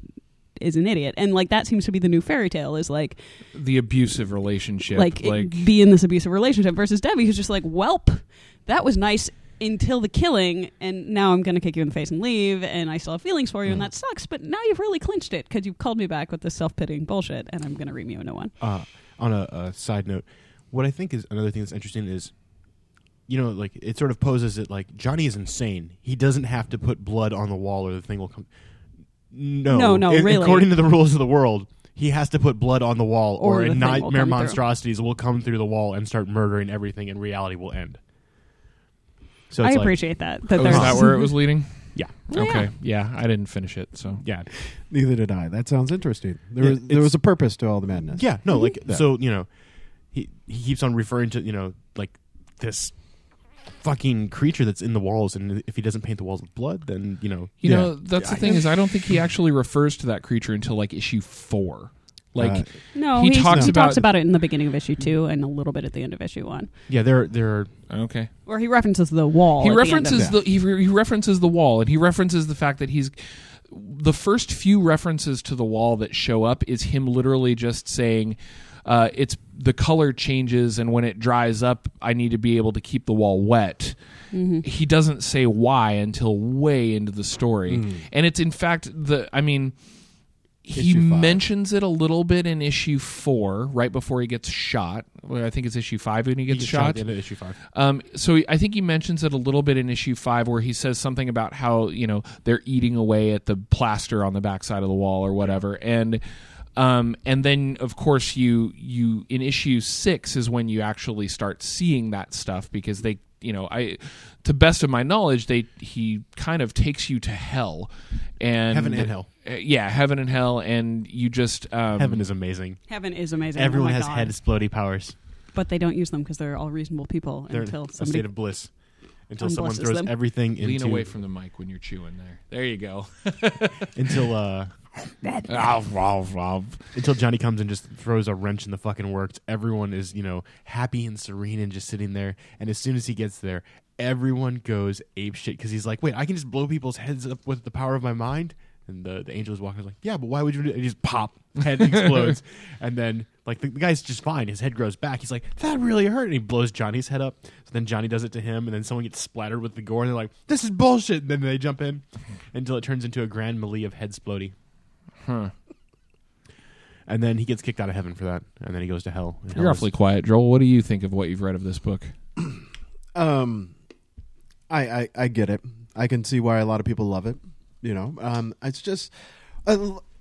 is an idiot and like that seems to be the new fairy tale is like The abusive relationship. like, like be in this abusive relationship versus debbie who's just like welp that was nice until the killing and now i'm gonna kick you in the face and leave and i still have feelings for you and that sucks but now you've really clinched it because you've called me back with this self-pitying bullshit and i'm gonna ream you a new one uh, on a, a side note, what I think is another thing that's interesting is, you know, like it sort of poses it like Johnny is insane. He doesn't have to put blood on the wall or the thing will come. No, No, no, A- really. According to the rules of the world, he has to put blood on the wall, Or or, the a thing will nightmare through. monstrosities will come through the wall and start murdering everything, and reality will end. So i it's like- appreciate that that oh, there's that where it was <laughs> leading? yeah, okay. yeah. Yeah. I didn't finish it. So yeah, Neither did I. That sounds interesting. There Yeah, was there was a purpose to all the madness. Yeah, no, like Yeah. so you know, he he keeps on referring to you know like this fucking creature that's in the walls, and if he doesn't paint the walls with blood, then you know you Yeah. know that's the thing is I don't think he <laughs> actually refers to that creature until like issue four. Like Uh, no He he, talks he about- talks about it in the beginning of issue two and a little bit at the end of issue one yeah, there there okay. or he references the wall he at the end of references the, he, re- he references the wall and he references the fact that he's the first few references to the wall that show up is him literally just saying uh, it's the color changes and when it dries up i need to be able to keep the wall wet. Mm-hmm. he doesn't say why until way into the story. And it's in fact the i mean he mentions it a little bit in issue four right before he gets shot. Well, i think it's issue five when he he gets gets shot. shot at the end of issue five. um, so I think he mentions it a little bit in issue five, where he says something about how you know they're eating away at the plaster on the backside of the wall or whatever, and um, and then of course you you in issue six is when you actually start seeing that stuff because they you know I to best of my knowledge they he kind of takes you to hell and Heaven and hell. Uh, yeah heaven and hell and you just um, Heaven is amazing. heaven is amazing Everyone oh has God. head exploding powers. but they don't use them because they're all reasonable people They're until a somebody state of bliss. Until someone throws them. everything into lean away from the mic when you're chewing there there you go <laughs> until uh until Johnny comes and just throws a wrench in the fucking works. Everyone is, you know, happy and serene and just sitting there. And as soon as he gets there, everyone goes ape shit because he's like, "Wait, I can just blow people's heads up with the power of my mind." And the the angel is walking like, "Yeah, but why would you do?" it? And he just pop, head <laughs> explodes, and then like the, the guy's just fine. His head grows back. He's like, "That really hurt," and he blows Johnny's head up. So then Johnny does it to him, and then someone gets splattered with the gore, and they're like, "This is bullshit." And then they jump in <laughs> until it turns into a grand melee of head splodey. Huh And then he gets kicked out of heaven for that, and then he goes to hell. And hell you're is- awfully quiet Joel what do you think of what you've read of this book <clears throat> Um, I, I I get it. I can see why a lot of people love it. You know, um, it's just uh,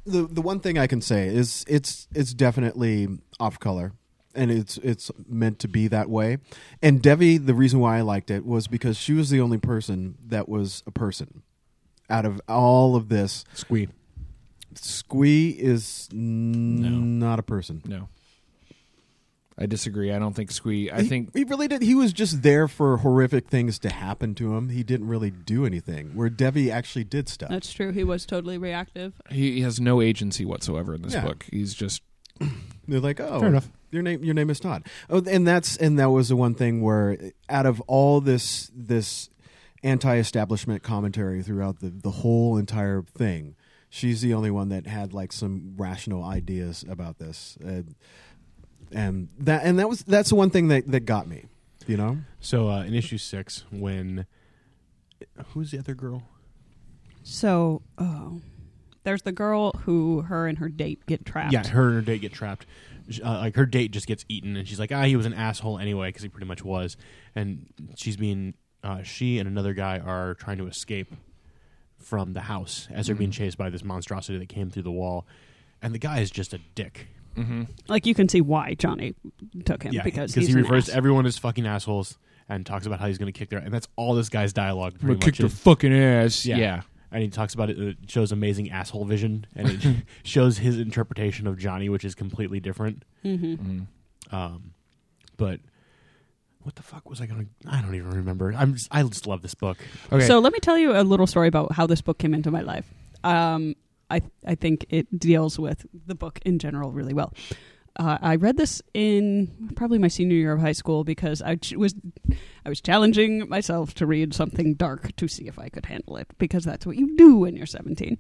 the the one thing I can say is it's it's definitely off color, and it's it's meant to be that way. And Devi, the reason why I liked it was because she was the only person that was a person out of all of this. Squee. Squee is n- not a person. No. I disagree. I don't think Squee. I He- think he really did. He was just there for horrific things to happen to him. He didn't really do anything. Where Devi actually did stuff. That's true. He was totally reactive. he has no agency whatsoever in this Yeah. book. He's just <clears throat> They're like, oh, Fair enough. Your name, your name is Todd. Oh, and that's and that was the one thing where, out of all this this anti-establishment commentary throughout the the whole entire thing, she's the only one that had like some rational ideas about this, and, and that and that was that's the one thing that that got me. You know, So uh, in issue six, when who's the other girl? So, oh, there's the girl who her and her date get trapped. Yeah, her and her date get trapped. Uh, like her date just gets eaten, and she's like, "Ah, he was an asshole anyway," because he pretty much was. And she's being, uh, she and another guy are trying to escape from the house as they're being chased by this monstrosity that came through the wall. And the guy is just a dick. like you can see why Johnny took him Yeah, because he he's an refers to ass. everyone as fucking assholes and talks about how he's going to kick their, and that's all this guy's dialogue. I'm Pretty kick much their is. fucking ass. Yeah. Yeah. and he talks about it. It shows amazing asshole vision, and it <laughs> shows his interpretation of Johnny, which is completely different. Mhm. Um, but what the fuck was I gonna? I don't even remember. I'm just, I just love this book. Okay. So let me tell you a little story about how this book came into my life. Um, I I think it deals with the book in general really well. Uh, I read this in probably my senior year of high school because I ch- was I was challenging myself to read something dark to see if I could handle it because that's what you do when you're 17.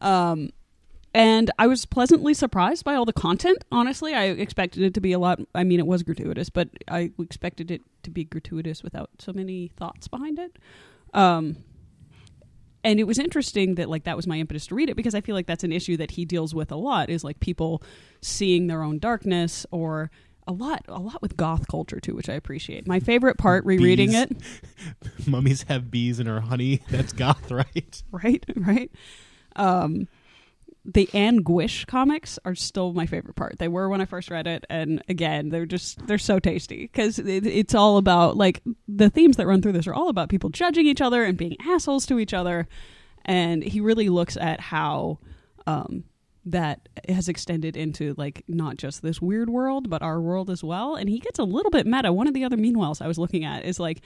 Um, and I was pleasantly surprised by all the content. Honestly, I expected it to be a lot. I mean, it was gratuitous, but I expected it to be gratuitous without so many thoughts behind it. Um, and it was interesting that like that was my impetus to read it because I feel like that's an issue that he deals with a lot is like people seeing their own darkness or a lot a lot with goth culture too, which I appreciate. My favorite part rereading Bees. it <laughs> Mummies have bees in her honey. That's goth, <laughs> right? right right um the anguish comics are still my favorite part they were when i first read it and again they're just they're so tasty because it, it's all about like the themes that run through this are all about people judging each other and being assholes to each other and he really looks at how um that has extended into like not just this weird world but our world as well and he gets a little bit meta one of the other meanwhiles i was looking at is like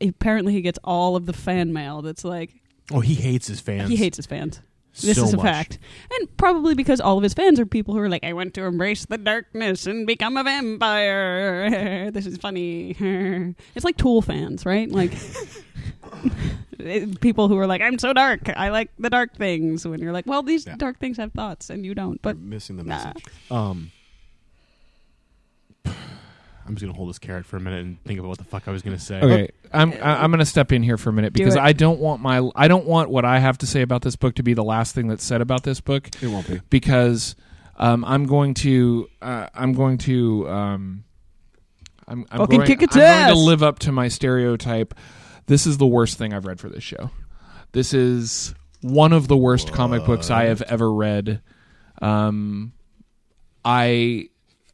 apparently he gets all of the fan mail that's like Oh, he hates his fans. he hates his fans. This so is a much. fact. And probably because all of his fans are people who are like, I want to embrace the darkness and become a vampire. <laughs> this is funny. <laughs> it's like Tool fans, right? Like <laughs> people who are like, I'm so dark. I like the dark things. When you're like, well, these Yeah. dark things have thoughts and you don't. But You're missing the nah. message. Um, I'm just gonna hold this carrot for a minute and think about what the fuck I was gonna say. Okay, I'm I- I'm going to step in here for a minute Do because it. I don't want my I don't want what I have to say about this book to be the last thing that's said about this book It won't be. because um, I'm going to uh, I'm going to um, I'm, I'm Fucking going, kick its I'm going to live up to my stereotype. This is the worst thing I've read for this show. This is one of the worst comic books I have ever read. Um, I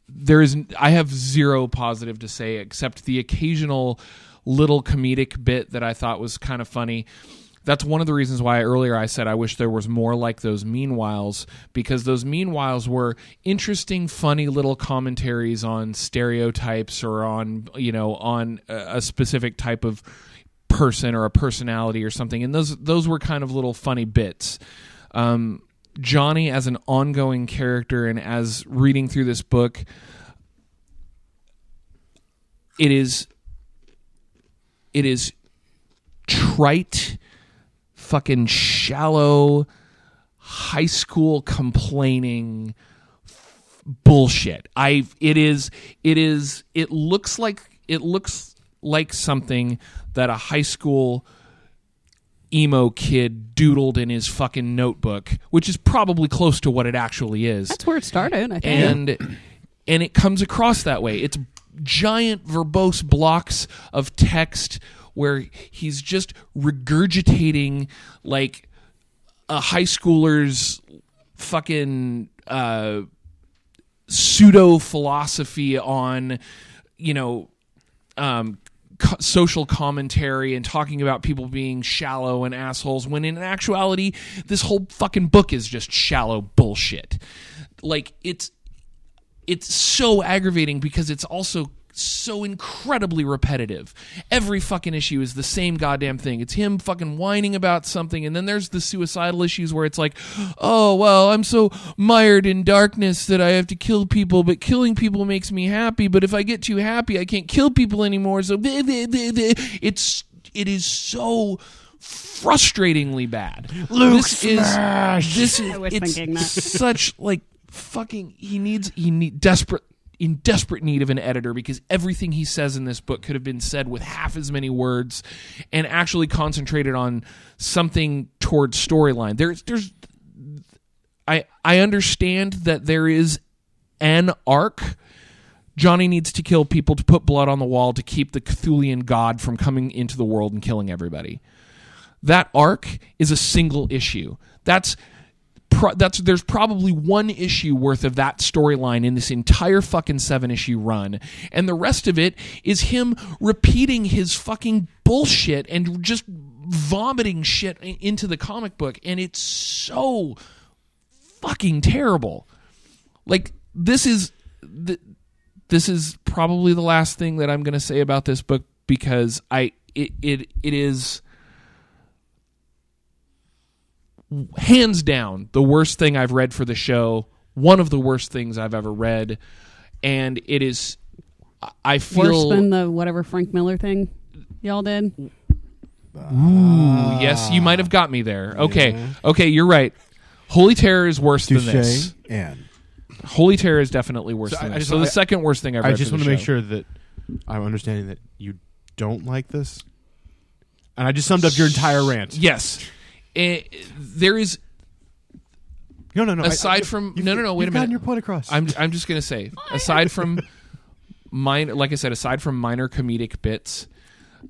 there is I have zero positive to say except the occasional little comedic bit that I thought was kind of funny. That's one of the reasons why earlier I said I wish there was more like those meanwhiles because those meanwhiles were interesting, funny little commentaries on stereotypes or on you know on a, specific type of person or a personality or something, and those those were kind of little funny bits. Um, Johnny as an ongoing character and as reading through this book, it is it is trite, fucking shallow, high school complaining bullshit. I it is it is it looks like it looks like something that a high school emo kid doodled in his fucking notebook, which is probably close to what it actually is that's where it started, I think. and and it comes across that way. It's giant verbose blocks of text where he's just regurgitating like a high schooler's fucking uh, pseudo philosophy on you know um, social commentary and talking about people being shallow and assholes when in actuality this whole fucking book is just shallow bullshit. Like it's it's so aggravating because it's also so incredibly repetitive. Every fucking issue is the same goddamn thing. It's him fucking whining about something, and then there's the suicidal issues where it's like, oh, well, I'm so mired in darkness that I have to kill people, but killing people makes me happy, but if I get too happy, I can't kill people anymore. So <laughs> it's it is so frustratingly bad. Luke this is this is I was it's thinking that. such like fucking he needs he need desperate in desperate need of an editor because everything he says in this book could have been said with half as many words and actually concentrated on something towards storyline. There's there's I I understand that there is an arc Johnny needs to kill people to put blood on the wall to keep the Cthulian god from coming into the world and killing everybody. That arc is a single issue. That's pro- that's there's probably one issue worth of that storyline in this entire fucking seven issue run, and the rest of it is him repeating his fucking bullshit and just vomiting shit into the comic book, and it's so fucking terrible. Like this is th- this is probably the last thing that I'm going to say about this book because I it it, it is hands down the worst thing I've read for the show, one of the worst things I've ever read, and it is I feel Worse than the whatever Frank Miller thing y'all did. Ooh, yes, you might have got me there. Okay, okay, you're right. Holy Terror is worse than this. And Holy Terror is definitely worse So than I this. just so the wanna- second worst thing I've read. I just for want the to make sure that I'm understanding that you don't like this. And I just summed up your entire rant. Yes, Eh, there is No, no, no. Aside I- from no, no, no. Wait a minute. gotten your point across. I'm I'm just gonna say, aside from minor, like I said, aside from minor comedic bits,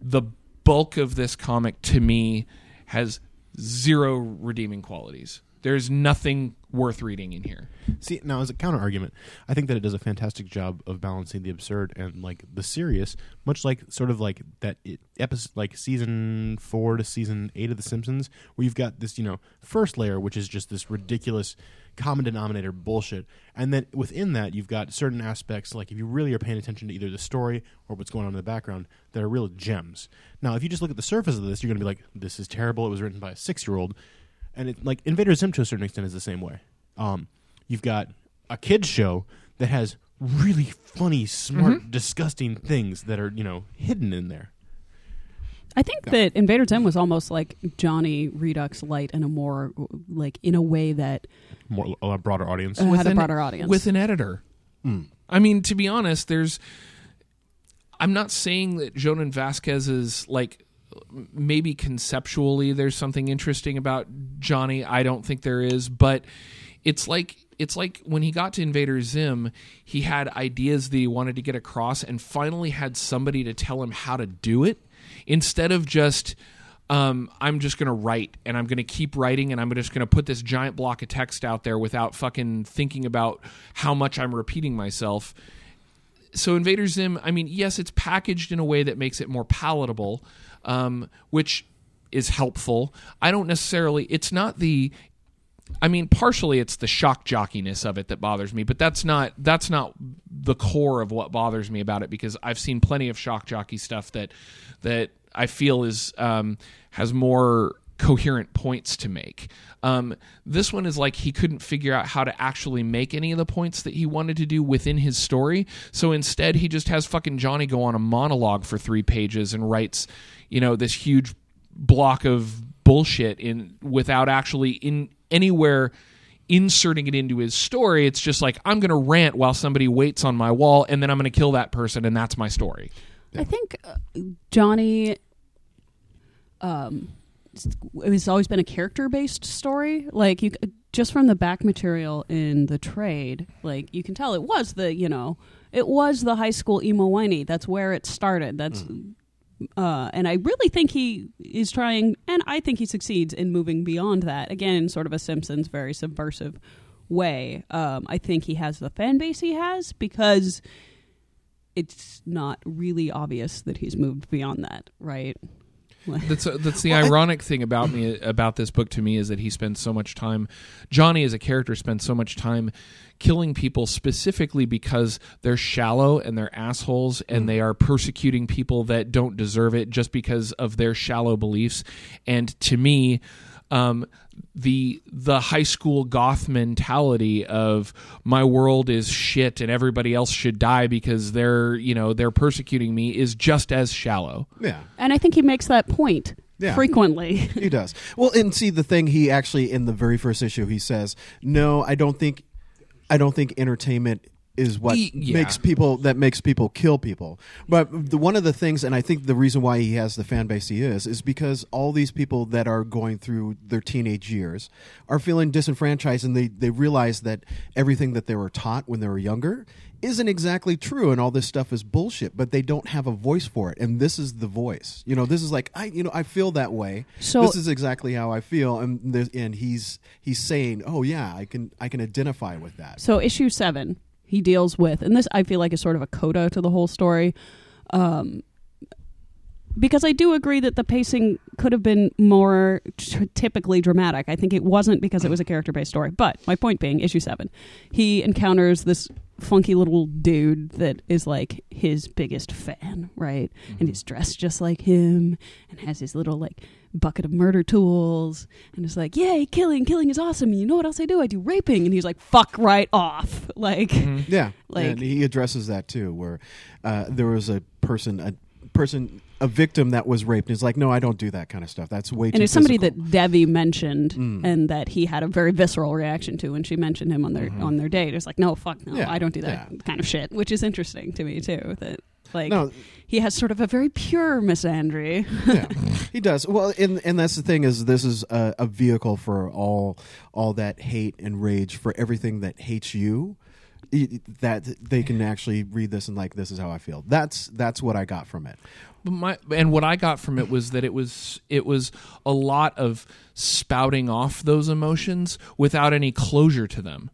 the bulk of this comic to me has zero redeeming qualities. There's nothing worth reading in here. See, now as a counter argument, I think that it does a fantastic job of balancing the absurd and like the serious, much like sort of like that it, episode, like season four to season eight of The Simpsons, where you've got this, you know, first layer which is just this ridiculous common denominator bullshit, and then within that you've got certain aspects like if you really are paying attention to either the story or what's going on in the background that are real gems. Now, if you just look at the surface of this, you're going to be like, "This is terrible. It was written by a six year old." And it like Invader Zim to a certain extent is the same way. Um, you've got a kids show that has really funny, smart, Mm-hmm. disgusting things that are you know hidden in there. I think that Invader Zim was almost like Johnny Redux Light in a more like in a way that More a broader audience. uh, had a an- broader audience. with an editor. I mean, to be honest, there's. I'm not saying that Jhonen Vasquez is like m- maybe conceptually there's something interesting about Johnny. I don't think there is, but it's like it's like when he got to Invader Zim, he had ideas that he wanted to get across, and finally had somebody to tell him how to do it instead of just. Um, I'm just gonna write, and I'm gonna keep writing, and I'm just gonna put this giant block of text out there without fucking thinking about how much I'm repeating myself so Invader Zim, I mean, yes, it's packaged in a way that makes it more palatable, um, which is helpful. I don't necessarily. It's not the. I mean, partially it's the shock jockiness of it that bothers me, but that's not that's not the core of what bothers me about it because I've seen plenty of shock jockey stuff that that I feel is um, has more coherent points to make. Um, this one is like he couldn't figure out how to actually make any of the points that he wanted to do within his story. So instead, he just has fucking Johnny go on a monologue for three pages and writes, you know, this huge block of bullshit in without actually in anywhere inserting it into his story. It's just like I'm going to rant while somebody waits on my wall, and then I'm going to kill that person, and that's my story. I think uh, Johnny, um, it's always been a character based story. Like you, just from the back material in the trade, like you can tell it was the you know it was the high school emo whiny. That's where it started. That's. Uh, and I really think he is trying, and I think he succeeds in moving beyond that. Again, in sort of a Simpsons, very subversive way. Um, I think he has the fan base he has because it's not really obvious that he's moved beyond that, right? <laughs> That's uh, that's the Well, I- ironic thing about me about this book to me is that he spends so much time. Johnny as a character spends so much time killing people specifically because they're shallow and they're assholes and mm. they are persecuting people that don't deserve it just because of their shallow beliefs. And to me, um, the the high school goth mentality of my world is shit and everybody else should die because they're you know they're persecuting me is just as shallow. Yeah. And I think he makes that point Yeah. frequently. <laughs> he does. Well, and see the thing he actually in the very first issue he says, "No, I don't think I don't think entertainment is what He- yeah. makes people that makes people kill people." But the, one of the things and I think the reason why he has the fan base he is is because all these people that are going through their teenage years are feeling disenfranchised and they they realize that everything that they were taught when they were younger isn't exactly true and all this stuff is bullshit but they don't have a voice for it and this is the voice you know this is like i you know i feel that way So- this is exactly how I feel, and and he's he's saying, "Oh yeah, I can I can identify with that." So issue seven, he deals with, and this I feel like is sort of a coda to the whole story, um, because I do agree that the pacing could have been more t- typically dramatic. I think it wasn't because it was a character based story. But my point being, issue seven, he encounters this funky little dude that is like his biggest fan, right? And he's dressed just like him and has his little like bucket of murder tools and it's like, Yay, killing, killing is awesome. You know what else I do? I do raping and he's like, Fuck right off. <laughs> Like Yeah, Like- and he addresses that too, where uh, there was a person, a person, a victim that was raped. And he's like, "No, I don't do that kind of stuff. That's way too." and it's somebody that Devi mentioned Mm. and that he had a very visceral reaction to when she mentioned him on their on their date. It's like, no, fuck, no, Mm-hmm. Yeah, I don't do that yeah. kind of shit, which is interesting to me too. That like No. he has sort of a very pure misandry. yeah, <laughs> he does. Well, and and that's the thing is this is a, a vehicle for all all that hate and rage for everything that hates you. That they can actually read this and like this is how I feel. That's that's what I got from it. But my and what I got from it was that it was it was a lot of spouting off those emotions without any closure to them.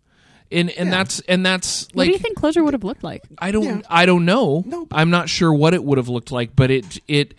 And and Yeah. that's and that's what do you think closure would have looked like? I don't Yeah. I don't know. No. I'm not sure what it would have looked like, but it it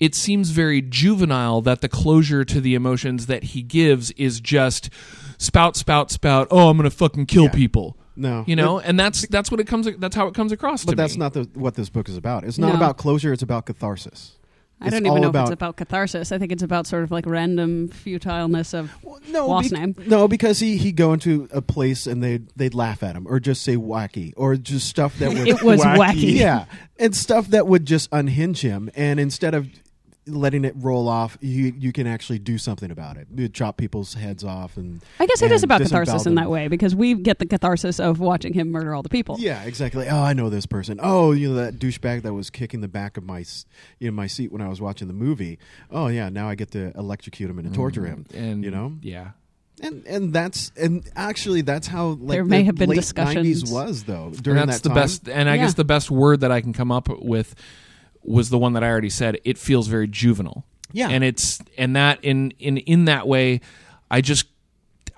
it seems very juvenile that the closure to the emotions that he gives is just spout spout spout, oh I'm going to fucking kill Yeah. people. No, You know, and that's that's what it comes that's how it comes across but to that's me. not the, what this book is about. It's not No. about closure. It's about catharsis. I It's don't even know about, if it's about catharsis. I think it's about sort of like random futileness of no, What's bec- name? no, because he he go into a place and they they'd laugh at him or just say wacky or just stuff that would <laughs> It was wacky. yeah, and stuff that would just unhinge him. And instead of letting it roll off, you you can actually do something about it. You chop people's heads off and I guess it is about disembowel catharsis in that way because we get the catharsis of watching him murder all the people. Yeah, exactly. Oh, I know this person. Oh, you know that douchebag that was kicking the back of my, s- you know, my seat when I was watching the movie. Oh yeah, now I get to electrocute him and to torture him. Mm, and you know, yeah. and and that's and actually that's how like There may the have been late discussions. 90s was though during and that's that the time. best and i Yeah. guess the best word that i can come up with was the one that i already said it feels very juvenile Yeah. and it's and that in in in that way i just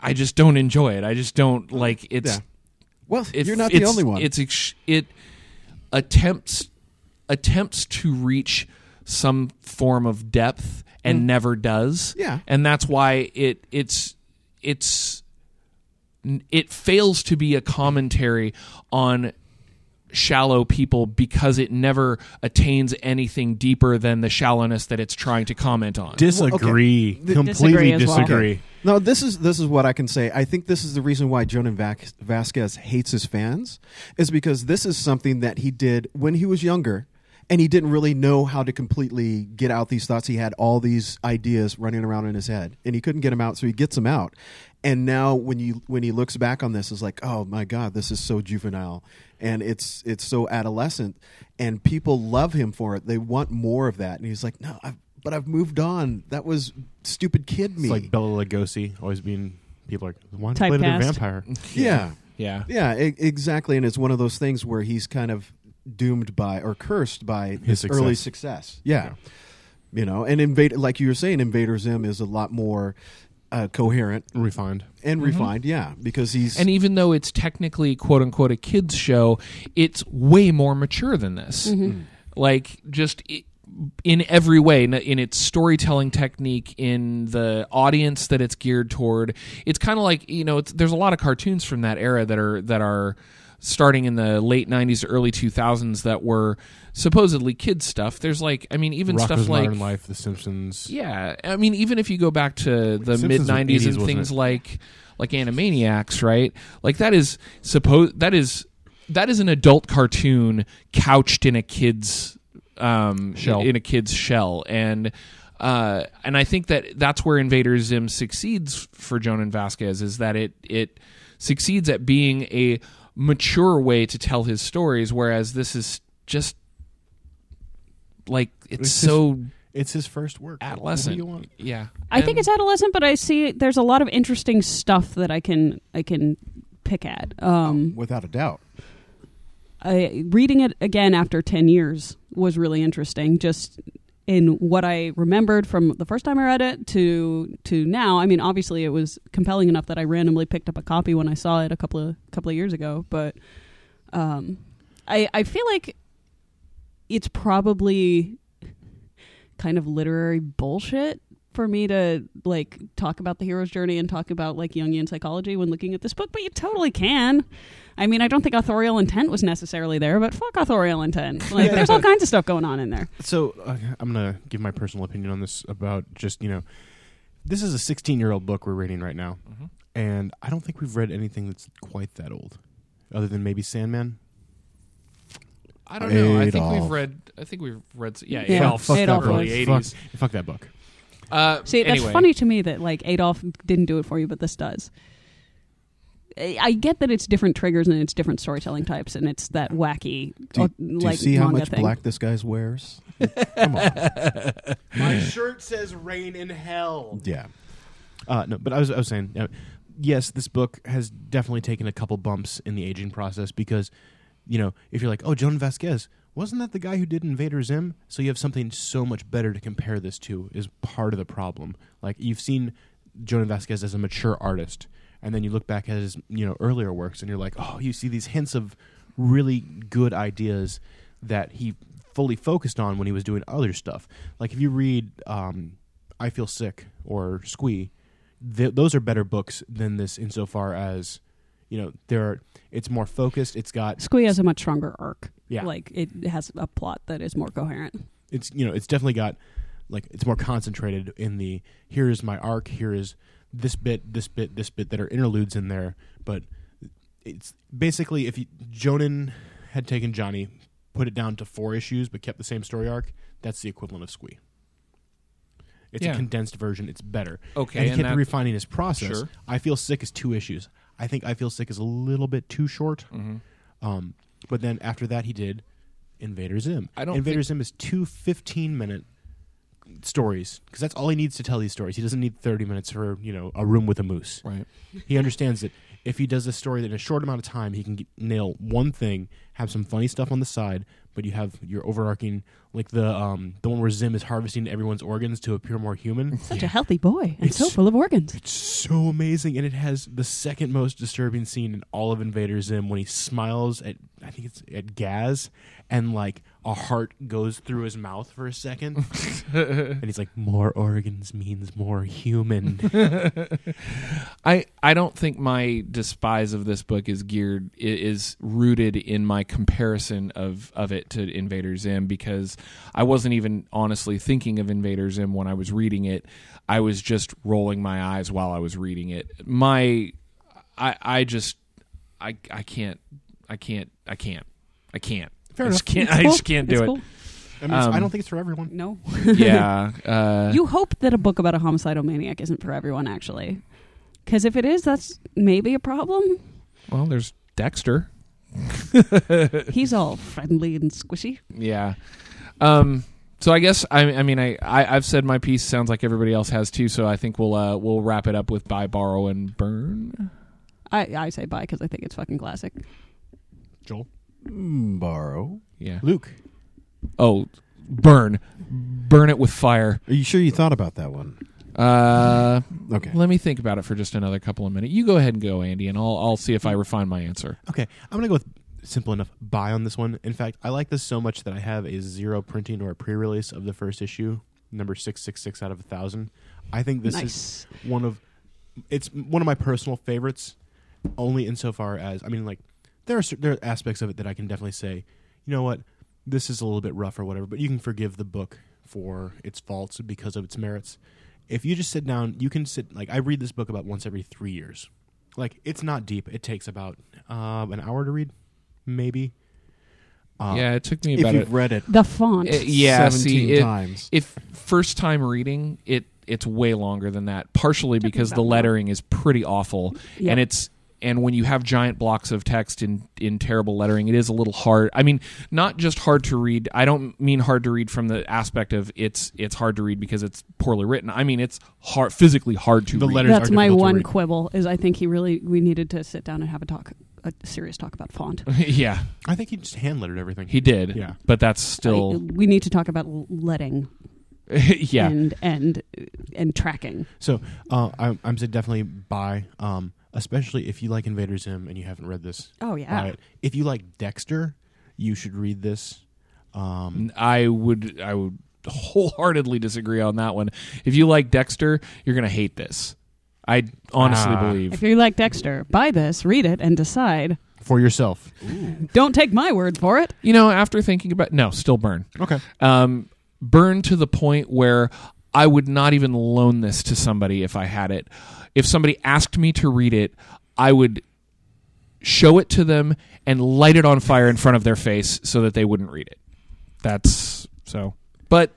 i just don't enjoy it i just don't like it's Yeah. Well, it- you're not the only one. it's it attempts attempts to reach some form of depth and never does Mm. Yeah. and that's why it it's it's it fails to be a commentary on shallow people because it never attains anything deeper than the shallowness that it's trying to comment on. Disagree. Th- Completely Disagree as well. disagree. No, this is this is what I can say. I think this is the reason why Jhonen Vac- Vasquez hates his fans, is because this is something that he did when he was younger, and he didn't really know how to completely get out these thoughts. He had all these ideas running around in his head, and he couldn't get them out, so he gets them out. And now, when you when he looks back on this, it's like, oh my god, this is so juvenile, and it's it's so adolescent, and people love him for it. They want more of that, and he's like, no, I've but I've moved on. That was stupid kid me. It's like Bela Lugosi always being people are like, why don't you play the Typecast. vampire? <laughs> yeah, Yeah. yeah, e- exactly. And it's one of those things where he's kind of doomed by or cursed by his, success. early success. Yeah. You know, and Invader, like you were saying, Invader Zim is a lot more uh, coherent Refined. and mm-hmm. refined. Yeah, because he's And even though it's technically quote unquote a kids show, it's way more mature than this. Mm-hmm. Mm. Like just i- in every way, in, in its storytelling technique, in the audience that it's geared toward. It's kind of like you know, it's, there's a lot of cartoons from that era that are that are starting in the late 90s early 2000s that were supposedly kids stuff there's like i mean even Rocko's stuff like Modern Life, The Simpsons. yeah, I mean, even if you go back to the mid '90s and things it? like like Animaniacs, right? Like that is suppose that is that is an adult cartoon couched in a kid's um, Shell. in a kid's shell, and uh, and I think that that's where Invader Zim succeeds for Jhonen Vasquez is that it it succeeds at being a mature way to tell his stories, whereas this is just like it's, It's so It's his first work. adolescent. You want? Yeah, I think it's adolescent, but I see there's a lot of interesting stuff that I can I can pick at. Um, without a doubt. I, reading it again after 10 years was really interesting just in what I remembered from the first time I read it to to now. I mean, obviously it was compelling enough that I randomly picked up a copy when I saw it a couple of couple of years ago, but um, I I feel like it's probably kind of literary bullshit for me to like talk about the hero's journey and talk about like Jungian psychology when looking at this book, but you totally can. I mean, I don't think authorial intent was necessarily there, but fuck authorial intent. <laughs> Like, there's all kinds of stuff going on in there. So uh, I'm gonna give my personal opinion on this about just you know, this is a 16 year old book we're reading right now, Mm-hmm. and I don't think we've read anything that's quite that old, other than maybe Sandman. I don't know. I think Adolf. we've read. I think we've read. Yeah, Yeah. Adolf, Fuck that Adolf book. early Fuck, '80s. fuck that book. Uh, See, that's anyway. funny to me that like Adolf didn't do it for you, but this does. I I get that it's different triggers and it's different storytelling types, and it's that wacky, Do, uh, do like you see how manga much thing. black this guy's wears? <laughs> Come on. My shirt says "Rain in Hell." Yeah. Uh, no, but I was I was saying, uh, yes, this book has definitely taken a couple bumps in the aging process because, you know, if you're like, oh, Jhonen Vasquez, wasn't that the guy who did Invader Zim? So you have something so much better to compare this to is part of the problem. Like you've seen Jhonen Vasquez as a mature artist, and then you look back at his you know earlier works, and you're like, oh, you see these hints of really good ideas that he fully focused on when he was doing other stuff. Like if you read um, I Feel Sick or Squee, th- those are better books than this insofar as you know they're it's more focused. It's got Squee has a much stronger arc. Yeah. like it has a plot that is more coherent. it's you know it's definitely got like it's more concentrated in the here is my arc here is this bit this bit this bit that are interludes in there but it's basically if you, Jhonen had taken johnny put it down to four issues but kept the same story arc that's the equivalent of squee it's Yeah. a condensed version it's better Okay, and he and kept that- refining his process Sure. i feel sick is two issues i think i feel sick is a little bit too short Mm-hmm. um, but then after that, he did Invader Zim. I don't Invader think- Zim is two 15 minute stories because that's all he needs to tell these stories. He doesn't need 30 minutes for you know a room with a moose. Right. He understands that if he does this story that in a short amount of time, he can get, nail one thing, have some funny stuff on the side, but you have your overarching like the um the one where Zim is harvesting everyone's organs to appear more human. Such a healthy boy and so full of organs. It's so amazing, and it has the second most disturbing scene in all of Invader Zim when he smiles at I think it's at Gaz, and like a heart goes through his mouth for a second, <laughs> and he's like, "More organs means more human." <laughs> I I don't think my despise of this book is geared is rooted in my comparison of of it to Invader Zim because I wasn't even honestly thinking of Invader Zim when I was reading it. I was just rolling my eyes while I was reading it. My I I just I I can't I can't I can't I can't. Fair I just enough. can't I cool. just can't do It's it. cool. I mean, it's- I Um, don't think it's for everyone. No. <laughs> Yeah. Uh, you hope that a book about a homicidal maniac isn't for everyone, actually. Because if it is, that's maybe a problem. well, there's Dexter. <laughs> He's all friendly and squishy. Yeah. Um So I guess I, I mean I, I I've said my piece. Sounds like everybody else has too. So I think we'll uh, we'll wrap it up with buy, borrow, and burn. I, I say bye because I think it's fucking classic. Joel, borrow. Yeah. Luke. Oh, burn, burn it with fire. Are you sure you thought about that one? Uh, Okay. let me think about it for just another couple of minutes. You go ahead and go, Andy, and I'll I'll see if I refine my answer. Okay, I'm gonna go with simple enough buy on this one. In fact, I like this so much that I have a zero printing or a pre-release of the first issue, number six six six out of a thousand. I think this nice. is one of it's one of my personal favorites. Only insofar as I mean, like there are there are aspects of it that I can definitely say, you know what, this is a little bit rough or whatever, but you can forgive the book for its faults because of its merits. If you just sit down, you can sit like I read this book about once every three years. Like it's not deep. It takes about um, an hour to read, maybe. Uh, yeah, it took me If about you've it. read it The font. Uh, yeah, 17 see, it- times. if first time reading it it's way longer than that partially because the about a month. lettering is pretty awful Yep. and it's and when you have giant blocks of text in in terrible lettering it is a little hard i mean not just hard to read i don't mean hard to read from the aspect of it's it's hard to read because it's poorly written i mean it's hard physically hard to The read letters That's are my one quibble. Is I think he really we needed to sit down and have a talk, a serious talk about font. <laughs> yeah I think he just hand lettered everything. he did Yeah. but that's I- still we need to talk about l- letting <laughs> yeah and and and tracking. So uh, I'm, I'm definitely buy, um, especially if you like Invader Zim and you haven't read this. Oh yeah. Buy it. If you like Dexter, you should read this. Um, I would I would wholeheartedly disagree on that one. If you like Dexter, you're gonna hate this. I honestly Ah. believe. If you like Dexter, buy this, read it, and decide. for yourself. Don't take my word for it. You know, after thinking about no, still burn. Okay. Um, burn to the point where I would not even loan this to somebody if I had it. If somebody asked me to read it, I would show it to them and light it on fire in front of their face so that they wouldn't read it. That's so. But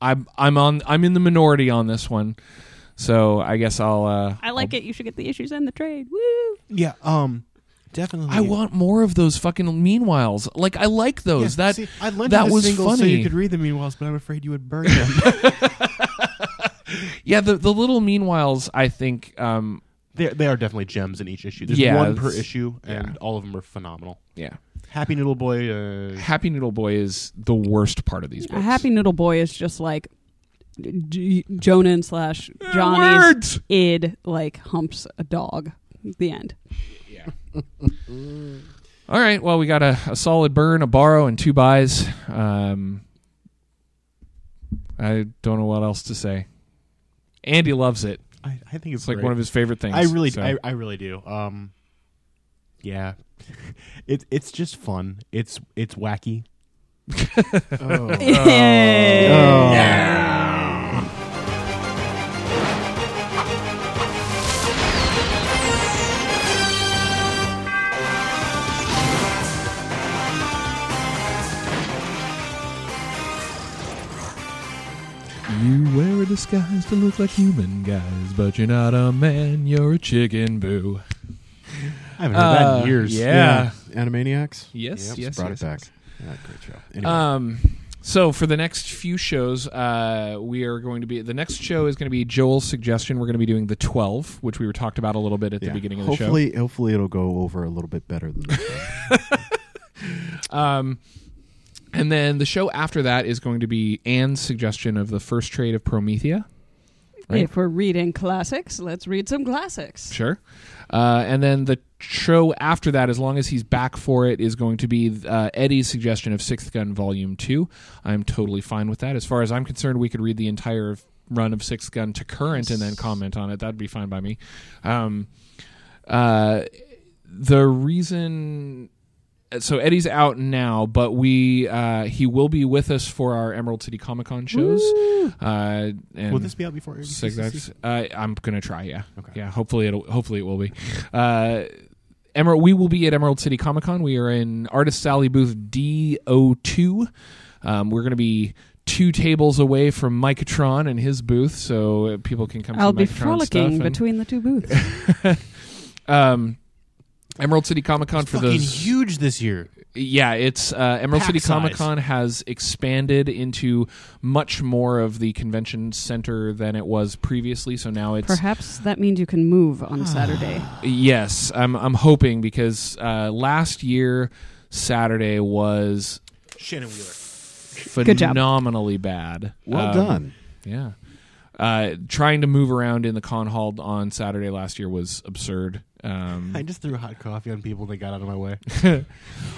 I'm I'm on I'm in the minority on this one. So I guess I'll uh I like it. You should get the issues and the trade. Woo! Yeah. Um, definitely. I want more of those fucking meanwhiles. Like I like Yeah, those. that see, I lent that you the was singles so funny. you could read the meanwhiles, but I'm afraid you would burn them. <laughs> <laughs> yeah, the the little meanwhiles I think um they they are definitely gems in each issue. There's Yeah, one per issue, and yeah. all of them are phenomenal. yeah. Happy Noodle Boy. Uh, Happy Noodle Boy is the worst part of these books. happy noodle boy is just like J- Jhonen slash Johnny's words! id like humps a dog. The end. Yeah. <laughs> All right. Well, we got a, a solid burn, a borrow, and two buys. Um, I don't know what else to say. Andy loves it. I, I think it's, It's like great. one of his favorite things. I really, so. I, I really do. Um, yeah, <laughs> it's it's just fun. It's it's wacky. <laughs> Oh. You disguise to look like human guys, but you're not a man. You're a chicken boo. I haven't heard that Uh, in years. yeah. Animaniacs. Yes, Yep, yes, brought yes, it back. Yeah, great show. Anyway, Um, so for the next few shows, uh, we are going to be the next show is going to be Joel's suggestion. We're going to be doing the twelve, which we were talked about a little bit at the beginning of the show. hopefully, hopefully it'll go over a little bit better than that. <laughs> Um, and then the show after that is going to be Anne's suggestion of the first trade of Promethea. Right. If we're reading classics, let's read some classics. Sure. Uh, and then the show after that, as long as he's back for it, is going to be uh, Eddie's suggestion of Sixth Gun Volume 2. I'm totally fine with that. As far as I'm concerned, we could read the entire run of Sixth Gun to current and then comment on it. That'd be fine by me. Um, uh, the reason so Eddie's out now, but we uh, he will be with us for our Emerald City Comic Con shows. Uh, and Will this be out before? Six Uh, I'm gonna try. Yeah. Okay. Yeah. Hopefully it'll. Hopefully it will be. Uh, Emerald. We will be at Emerald City Comic Con. We are in Artist Sally booth D02. Um, we're gonna be two tables away from Micatron and his booth, so people can come. I'll be Micatron frolicking between the two booths. <laughs> <laughs> um, Emerald City Comic Con for fucking those huge this year. Yeah, it's uh, Emerald Pack City size. Comic Con has expanded into much more of the convention center than it was previously. So now it's Perhaps that means you can move on <sighs> Saturday. yes. I'm I'm hoping because uh, last year Saturday was Shannon Wheeler. Good job. phenomenally bad. Well Um, done. Yeah. Uh, trying to move around in the con hall on Saturday last year was absurd. Um, I just threw hot coffee on people and they got out of my way. <laughs>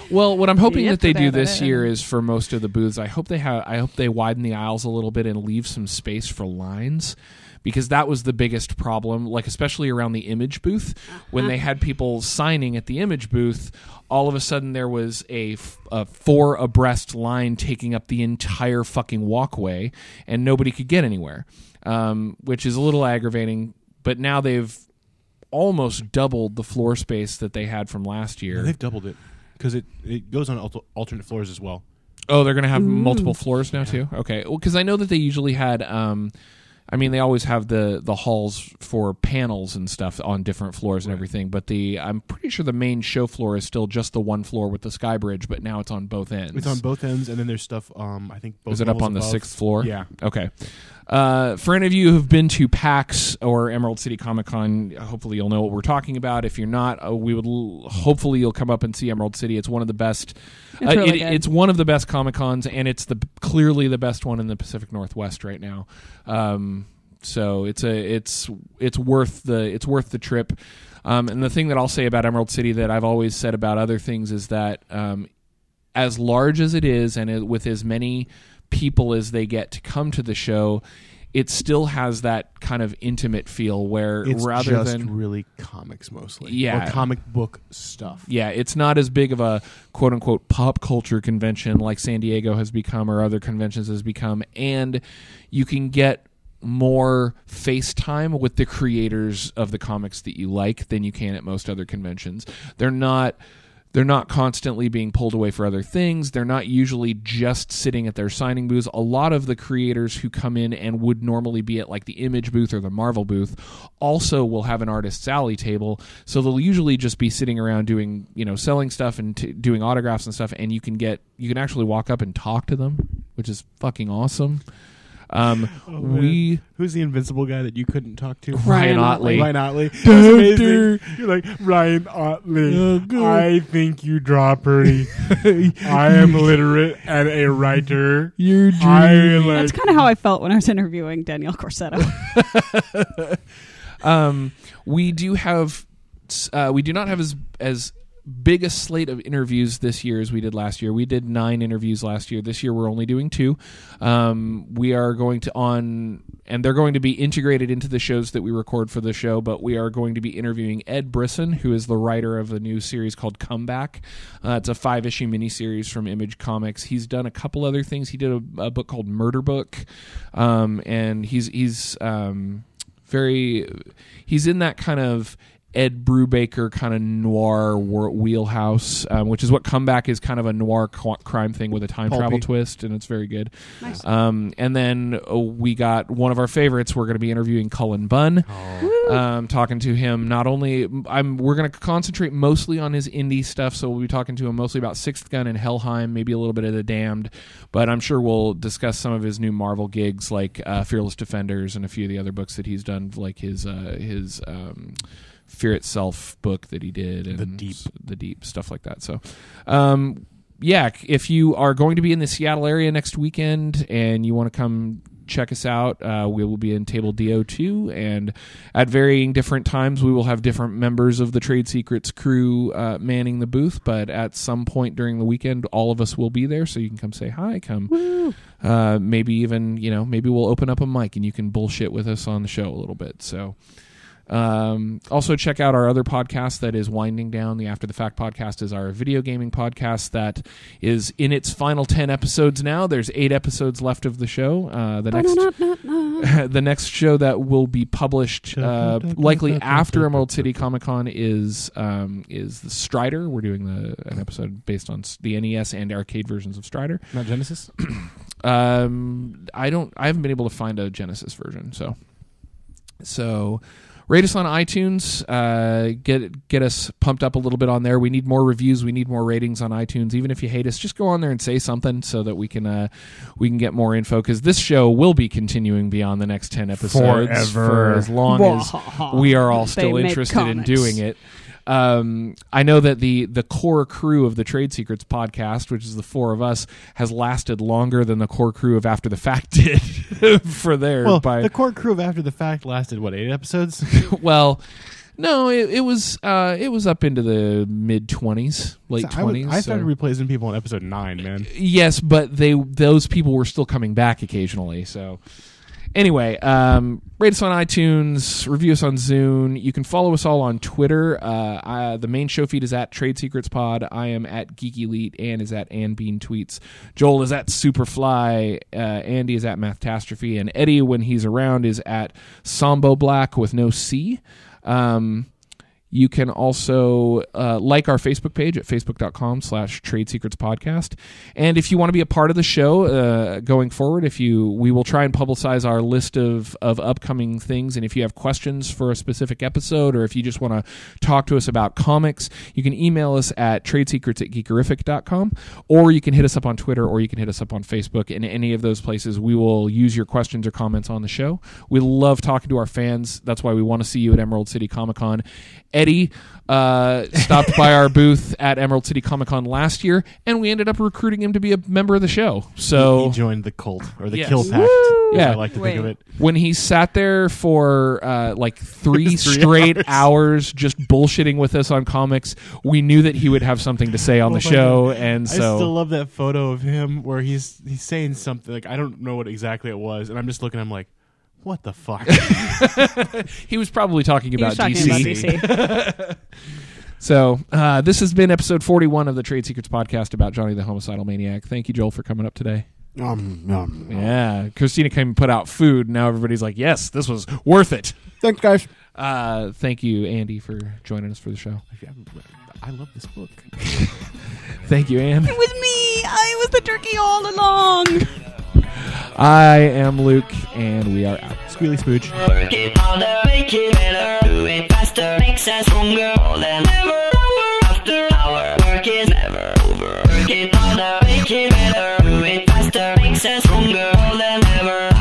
Well, what I'm hoping Yep, that they do this year is for most of the booths. I hope they have. I hope they widen the aisles a little bit and leave some space for lines, because that was the biggest problem. Like especially around the image booth, when they had people signing at the image booth, all of a sudden there was a, f- a four abreast line taking up the entire fucking walkway, and nobody could get anywhere, um, which is a little aggravating. But now they've almost doubled the floor space that they had from last year. They've doubled it because it, it goes on alter- alternate floors as well. Oh, they're going to have multiple floors now too. Okay, well, because I know that they usually had. Um, I mean, they always have the the halls for panels and stuff on different floors and everything. But the I'm pretty sure the main show floor is still just the one floor with the sky bridge, but now it's on both ends. It's on both ends, and then there's stuff. Um, I think both Is it up levels on the sixth floor? Yeah. Okay. Uh, for any of you who've been to PAX or Emerald City Comic Con, hopefully you'll know what we're talking about. If you're not, uh, we would l- hopefully you'll come up and see Emerald City. It's one of the best. It's uh, really it- it's one of the best Comic Cons, and it's the clearly the best one in the Pacific Northwest right now. Um, so it's a it's it's worth the it's worth the trip. Um, and the thing that I'll say about Emerald City that I've always said about other things is that um, as large as it is and it, with as many people as they get to come to the show, it still has that kind of intimate feel where It's rather just than really comics mostly. Yeah. Or comic book stuff. yeah, it's not as big of a quote unquote pop culture convention like San Diego has become or other conventions has become, and you can get more FaceTime with the creators of the comics that you like than you can at most other conventions. They're not they're not constantly being pulled away for other things. They're not usually just sitting at their signing booths. A lot of the creators who come in and would normally be at like the Image booth or the Marvel booth also will have an artist's alley table. So they'll usually just be sitting around doing, you know, selling stuff and t- doing autographs and stuff. And you can get, you can actually walk up and talk to them, which is fucking awesome. Um, <laughs> we Who's the invincible guy that you couldn't talk to? Ryan Ottley. Ryan Ottley. That's amazing. You're like Ryan Ottley. I think you draw pretty. <laughs> I am literate and a writer. You're I like. That's kind of how I felt when I was interviewing Danielle Corsetto. <laughs> um, we do have uh, we do not have as as big a slate of interviews this year as we did last year. We did nine interviews last year. This year we're only doing two. Um, we are going to on and they're going to be integrated into the shows that we record for the show. But we are going to be interviewing Ed Brisson, who is the writer of a new series called Comeback. Uh, it's a five issue miniseries from Image Comics. He's done a couple other things. He did a, a book called Murder Book, um, and he's he's um, very he's in that kind of Ed Brubaker kind of noir wheelhouse, um, which is what Comeback is kind of a noir qu- crime thing with a time Pulpy. travel twist, and it's very good. Nice. Um, and then uh, we got one of our favorites. We're going to be interviewing Cullen Bunn, um, talking to him. Not only I'm, we're going to concentrate mostly on his indie stuff, so we'll be talking to him mostly about Sixth Gun and Helheim, maybe a little bit of The Damned, but I'm sure we'll discuss some of his new Marvel gigs like uh, Fearless Defenders and a few of the other books that he's done, like his uh, his. Um, Fear Itself book that he did, and The Deep. the deep stuff like that. So, um, yeah, if you are going to be in the Seattle area next weekend and you want to come check us out, uh, we will be in Table DO2, and at varying different times, we will have different members of the Trade Secrets crew uh, manning the booth. But at some point during the weekend, all of us will be there, so you can come say hi, come. Uh, maybe even you know, maybe we'll open up a mic and you can bullshit with us on the show a little bit. So. Um, also, check out our other podcast that is winding down. The After the Fact podcast is our video gaming podcast that is in its final 10 episodes now. There's eight episodes left of the show. Uh, the next. the next show that will be published uh, likely after Emerald City Comic Con is um, is the Strider. We're doing the an episode based on the NES and arcade versions of Strider. Not Genesis. <clears throat> Um, I don't. I haven't been able to find a Genesis version. So, so rate us on iTunes. Uh, get get us pumped up a little bit on there. We need more reviews. We need more ratings on iTunes. Even if you hate us, just go on there and say something so that we can uh, we can get more info. Because this show will be continuing beyond the next ten episodes for Forever. as long <laughs> as we are all still make interested in doing it. Um, I know that the the core crew of the Trade Secrets podcast, which is the four of us, has lasted longer than the core crew of After the Fact <laughs> did <laughs> for their Well, by the core crew of After the Fact lasted what eight episodes? <laughs> well, no, it, it was uh, it was up into the mid twenties, late I, twenties. I started replacing people in episode nine, man. yes, but they those people were still coming back occasionally. So anyway, um, rate us on iTunes, review us on Zune. You can follow us all on Twitter. Uh, I, the main show feed is at Trade Secrets Pod. I am at Geek Elite. Ann is at Ann Bean Tweets. Joel is at Superfly. Uh, Andy is at Mathtastrophe, and Eddie, when he's around, is at Sambo Black with no C. Um, you can also uh, like our Facebook page at facebook.com slash trade secrets podcast. And if you want to be a part of the show uh, going forward, if you we will try and publicize our list of, of upcoming things. And if you have questions for a specific episode or if you just want to talk to us about comics, you can email us at tradesecrets at geekerific.com or you can hit us up on Twitter or you can hit us up on Facebook. In any of those places, we will use your questions or comments on the show. We love talking to our fans. That's why we want to see you at Emerald City Comic Con. Eddie uh, stopped by our booth at Emerald City Comic Con last year, and we ended up recruiting him to be a member of the show. So he joined the cult or the Yes. kill pact. Yeah. I like to think of it. when he sat there for uh, like three <laughs> Three straight hours. hours. just bullshitting with us on comics, we knew that he would have something to say on the Oh my show, God. and so I still love that photo of him where he's he's saying something like I don't know what exactly it was, and I'm just looking. I'm like, what the fuck? <laughs> he was probably talking He about was talking DC. about DC. <laughs> So uh, this has been episode forty-one of the Trade Secrets podcast about Johnny the Homicidal Maniac. Thank you, Joel, for coming up today. Um, um, Yeah, Christina came and put out food. Now everybody's like, "Yes, this was worth it." Thanks, guys. Uh, thank you, Andy, for joining us for the show. I love this book. <laughs> Thank you, Anne. it was me. I was the turkey all along. I am Luke, and we are out. Squealy spooch. Work it harder, make it better, do it faster, makes us stronger than ever. After work is never over. Work it harder, make it better, do it faster, makes us stronger than ever.